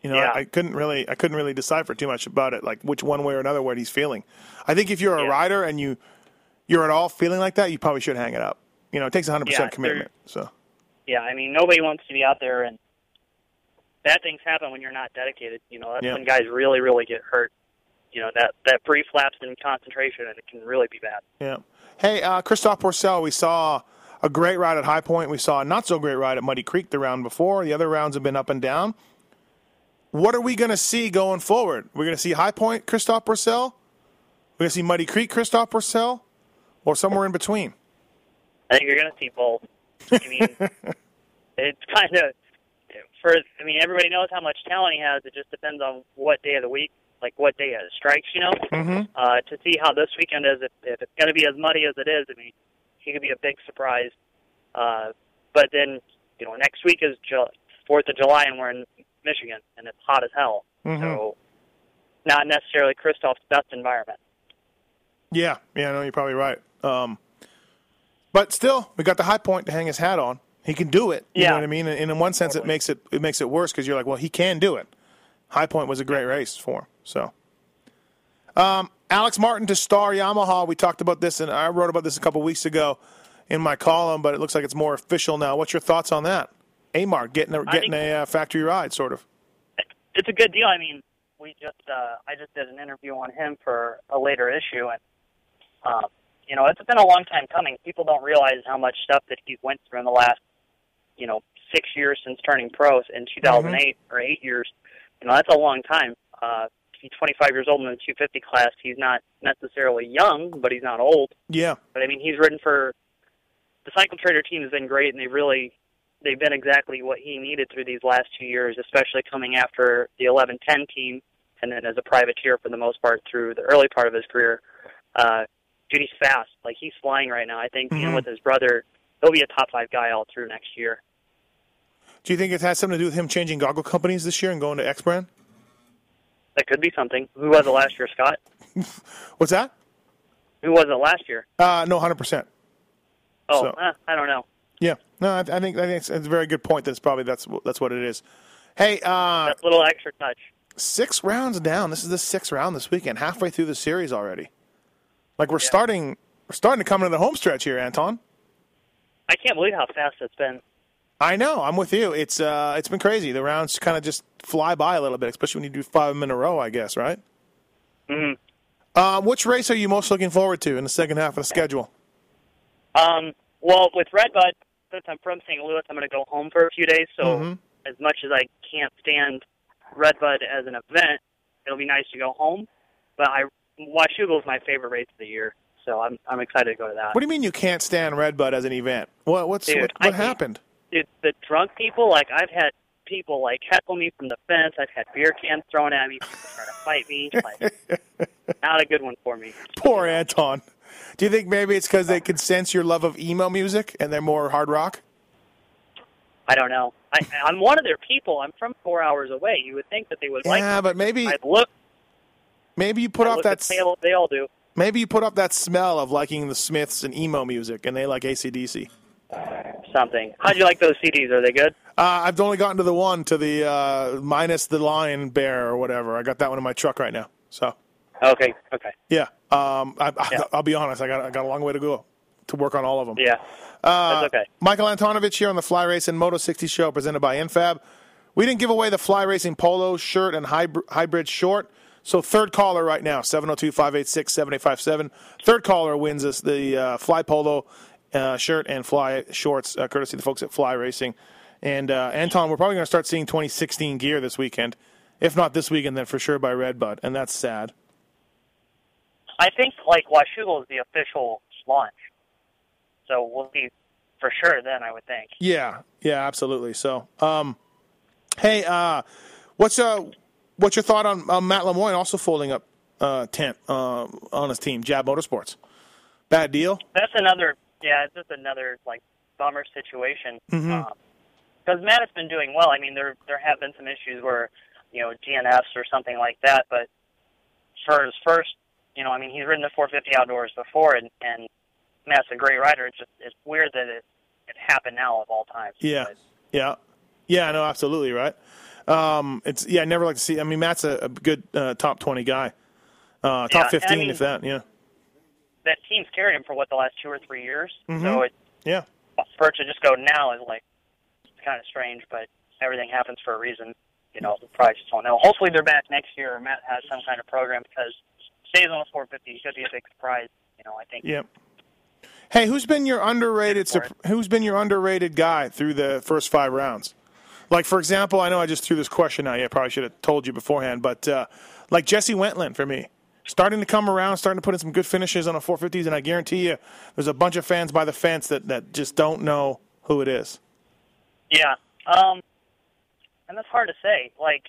You know, Yeah. I, I couldn't really, I couldn't really decipher too much about it, like which one way or another what he's feeling. I think if you're a rider and you, you're at all feeling like that, you probably should hang it up. You know, it takes 100 Yeah, percent commitment. So Yeah, I mean, nobody wants to be out there, and bad things happen when you're not dedicated. You know, that's Yeah. when guys really, really get hurt. You know, that that brief lapse in concentration, and it can really be bad. yeah. Hey, uh, Christophe Pourcel, we saw a great ride at High Point. We saw a not so great ride at Muddy Creek the round before. The other rounds have been up and down. What are we going to see going forward? We're going to see High Point Christophe Pourcel. We're going to see Muddy Creek Christophe Pourcel, or somewhere in between. I think you're going to see both. I mean, it's kind of for. I mean, everybody knows how much talent he has. It just depends on what day of the week, like what day it strikes. You know, Mm-hmm. uh, to see how this weekend is. If, if it's going to be as muddy as it is, I mean, he could be a big surprise. Uh, but then, you know, next week is Ju- Fourth of July, and we're in Michigan, and it's hot as hell. Mhm. So, not necessarily Christophe's best environment. Yeah, yeah, no, you're probably right. Um, but still, we got the high point to hang his hat on. He can do it. You Yeah. know what I mean? And in one sense, it makes it it makes it worse because you're like, well, he can do it. High point was a great race for him. So, um, Alex Martin to Star Yamaha. We talked about this, and I wrote about this a couple weeks ago in my column. But it looks like it's more official now. What's your thoughts on that? Amar getting a, I getting think- a uh, factory ride, sort of. it's a good deal. I mean, we just uh, I just did an interview on him for a later issue, and um, you know, it's been a long time coming. People don't realize how much stuff that he went through in the last, you know, six years since turning pro in 2008 or eight years. You know, that's a long time. Uh, he's 25 years old in the 250 class. He's not necessarily young, but he's not old. Yeah. But I mean, he's ridden for the Cycle Trader team has been great, and they really they've been exactly what he needed through these last two years, especially coming after the 1110 team, and then as a privateer for the most part through the early part of his career. Uh, dude, he's fast. Like he's flying right now. I think you know, Mhm. with his brother, he'll be a top five guy all through next year. Do you think it has something to do with him changing goggle companies this year and going to X brand? That could be something. Who was it last year, Scott? What's that? Who was it last year? Uh, no, hundred percent. Oh, So- eh, I don't know. Yeah, no, I, I think I think it's, it's a very good point. That's probably that's that's what it is. Hey, uh, That little extra touch. six rounds down. This is the sixth round this weekend. Halfway through the series already. Like we're starting, we're starting to come into the home stretch here, Anton. I can't believe how fast it's been. I know. I'm with you. It's uh, it's been crazy. The rounds kind of just fly by a little bit, especially when you do five of them in a row. I guess, right? hmm Uh, which race are you most looking forward to in the second half of the schedule? Um, well, with Redbud, since I'm from St. Louis, I'm going to go home for a few days. So Mhm. as much as I can't stand Redbud as an event, it'll be nice to go home. But I Washougal is my favorite race of the year, so I'm I'm excited to go to that. What do you mean you can't stand Redbud as an event? What what's Dude, what, what hate- happened? Dude, the drunk people, like I've had people like heckle me from the fence. I've had beer cans thrown at me. People trying to fight me. Like, not a good one for me. Poor Anton. Do you think maybe it's because they can sense your love of emo music and they're more hard rock? I don't know. I, I'm one of their people. I'm from four hours away. You would think that they would like. Yeah, but maybe I look. maybe you put I off that at the table, they all do. Maybe you put up that smell of liking the Smiths and emo music, and they like ACDC. Something. How'd you like those CDs? Are they good? Uh, I've only gotten to the one to the uh, minus the lion bear or whatever. I got that one in my truck right now. So Okay. Okay. yeah, um, I, I, I'll be honest. I got I got a long way to go to work on all of them. Yeah. Uh, That's okay. Michael Antonovich here on the Fly Racing Moto 60 show presented by NFAB. We didn't give away the Fly Racing polo shirt and hybrid, hybrid short. So third caller right now, 702-586-7857. Third caller wins us the uh, Fly Polo uh, shirt and Fly shorts, uh, courtesy of the folks at Fly Racing. And uh, Anton, we're probably going to start seeing 2016 gear this weekend. If not this weekend, then for sure by Redbud. And that's sad. I think like Washougal is the official launch, so we'll see for sure. Then I would think. Yeah, yeah, absolutely. So, um, hey, uh, what's uh, what's your thought on uh, Matt Lemoine also folding up uh, tent uh, on his team, Jab Motorsports? Bad deal. That's another. Yeah, it's just another like bummer situation. Because Matt has been doing well. I mean, there there have been some issues where you know DNFs or something like that, but for his first, you know, I mean, he's ridden the 450 outdoors before, and and Matt's a great rider. It's just it's weird that it it happened now of all times. Yeah, yeah, yeah. No, absolutely right. Um, it's yeah. I never like to see. I mean, Matt's a, a good uh, top twenty guy, uh, top Yeah, and I fifteen, mean- if that. Yeah, That team's carried him for what the last two or three years, Mhm. so it yeah. for it to just go now is like it's kind of strange, but everything happens for a reason. You know, we probably just don't know. Hopefully, they're back next year. Or Matt has some kind of program because stays on a 450 could be a big surprise. You know, I think. Yep. Hey, who's been your underrated? Who's been your underrated guy through the first five rounds? Like for example, I know I just threw this question out. Yeah, I probably should have told you beforehand, but uh, like Jesse Wentland for me, starting to come around, starting to put in some good finishes on the 450s, and I guarantee you, there's a bunch of fans by the fence that that just don't know who it is. Yeah. Um, and that's hard to say. Like,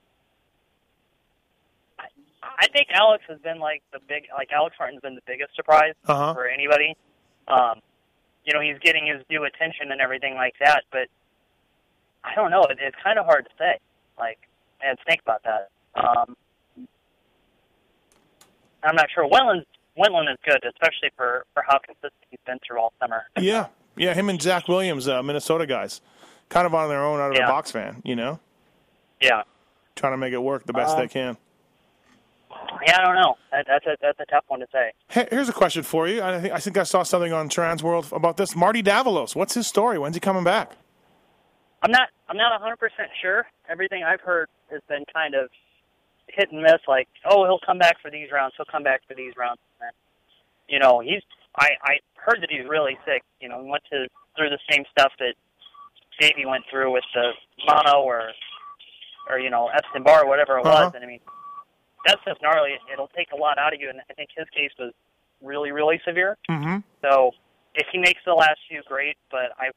I, I think Alex has been like the big, like Alex Martin's been the biggest surprise Uh-huh. for anybody. Um, you know, he's getting his due attention and everything like that, but I don't know. It, it's kind of hard to say. Like, I had to think about that. Um, I'm not sure. Wentland, Wentland is good, especially for for how consistent he's been through all summer. Yeah, yeah. Him and Zach Williams, uh, Minnesota guys, kind of on their own, out of Yeah. the box fan. You know, Yeah. trying to make it work the best Um, they can. Yeah, I don't know. That, that's a that's a tough one to say. Hey, here's a question for you. I think I think I saw something on Transworld about this. Marty Davalos, what's his story? When's he coming back? I'm not I'm not 100 percent sure. Everything I've heard has been kind of hit and miss. Like, oh, he'll come back for these rounds. He'll come back for these rounds. And then, you know, he's I I heard that he's really sick. You know, he went to through the same stuff that Davey went through with the mono or or you know Epstein Barr or whatever it Uh-huh. was. And I mean, that's just gnarly. It'll take a lot out of you. And I think his case was really really severe. Mm-hmm. So if he makes the last few, great. But I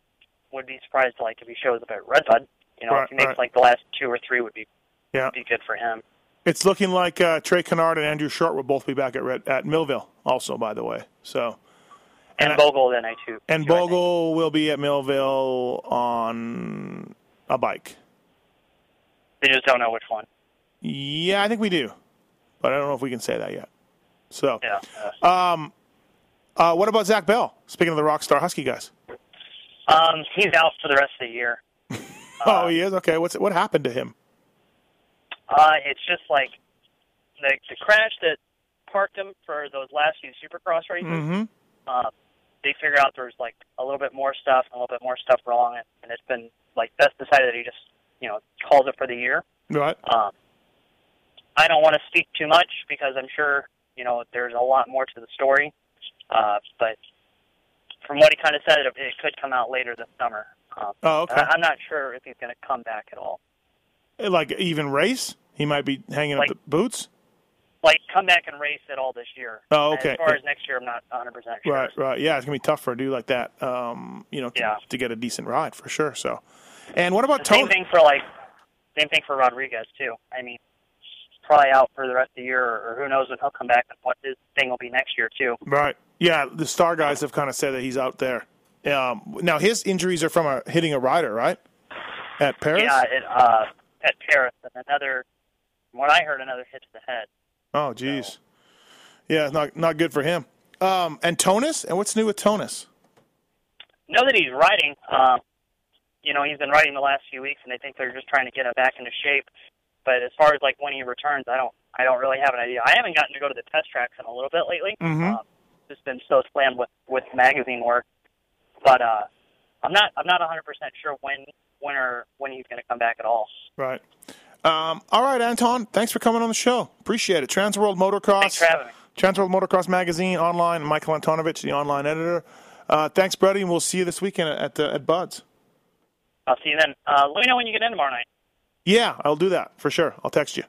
would be surprised, like if he shows up at Redbud. You know, Right, if he makes right. like the last two or three, would be Yeah. would be good for him. It's looking like uh, Trey Canard and Andrew Short will both be back at Red, at Millville, also by the way. So And, I- Bogle then I too. and Bogle will be at Millville on a bike. They just don't know which one. Yeah, I think we do, but I don't know if we can say that yet. So, Yeah. um, uh, what about Zach Bell? Speaking of the Rockstar Husky guys. Um, he's out for the rest of the year. oh, he is. Okay, what's what happened to him? Uh, it's just like the the crash that parked him for those last few Supercross races. Mm-hmm. uh, they figured out there was like a little bit more stuff, a little bit more stuff wrong, and, and it's been like best decided that he just you know calls it for the year. Right. Um, I don't want to speak too much because I'm sure you know there's a lot more to the story, uh, but from what he kind of said, it, it could come out later this summer. Um, Oh, okay. I, I'm not sure if he's going to come back at all. Like even race, he might be hanging Like- up the boots. Like come back and race at all this year. Oh, okay. As far as next year, I'm not 100 percent sure. Right, right. Yeah, it's gonna be tough for a dude like that. Um, you know, to, Yeah. to get a decent ride for sure. So, and what about The same Tony? thing for like, same thing for Rodriguez too. I mean, probably out for the rest of the year, or who knows when he'll come back and what his thing will be next year too. Right. Yeah, the star guys have kind of said that he's out there. Um, now his injuries are from a, hitting a rider, right? At Paris. Yeah, it, uh, at Paris, and another, from what I heard, another hit to the head. Oh, geez. Yeah, not not good for him. Um, and Tonus, and what's new with Tonus? Know that he's riding. Um, you know, he's been riding the last few weeks, and I think they're just trying to get him back into shape. But as far as like when he returns, I don't, I don't really have an idea. I haven't gotten to go to the test tracks in a little bit lately. Mhm. Um, just been so slammed with with magazine work. But uh, I'm not, I'm not 100 percent sure when, when or when he's going to come back at all. Right. Um, all right, Anton. Thanks for coming on the show. Appreciate it. Transworld Motocross. Thanks for having me. Transworld Motocross Magazine online. Michael Antonovich, the online editor. Uh, thanks, Brady, and we'll see you this weekend at the, at Budds. I'll see you then. Uh, let me know when you get in tomorrow night. Yeah, I'll do that for sure. I'll text you.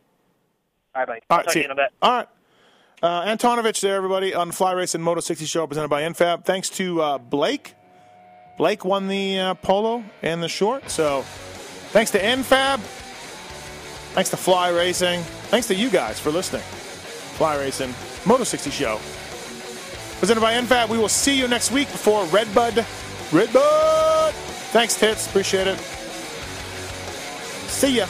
All right, buddy. All talk see you. in a bit. All right. Uh, Antonovich there, everybody, on Fly Racing Moto 60 show presented by NFAB. Thanks to uh, Blake. Blake won the uh, polo and the short. So thanks to NFAB. Thanks to Fly Racing. Thanks to you guys for listening. Fly Racing Moto 60 show. Presented by NFAB. We will see you next week before Redbud. Redbud! Thanks, Tits. Appreciate it. See ya.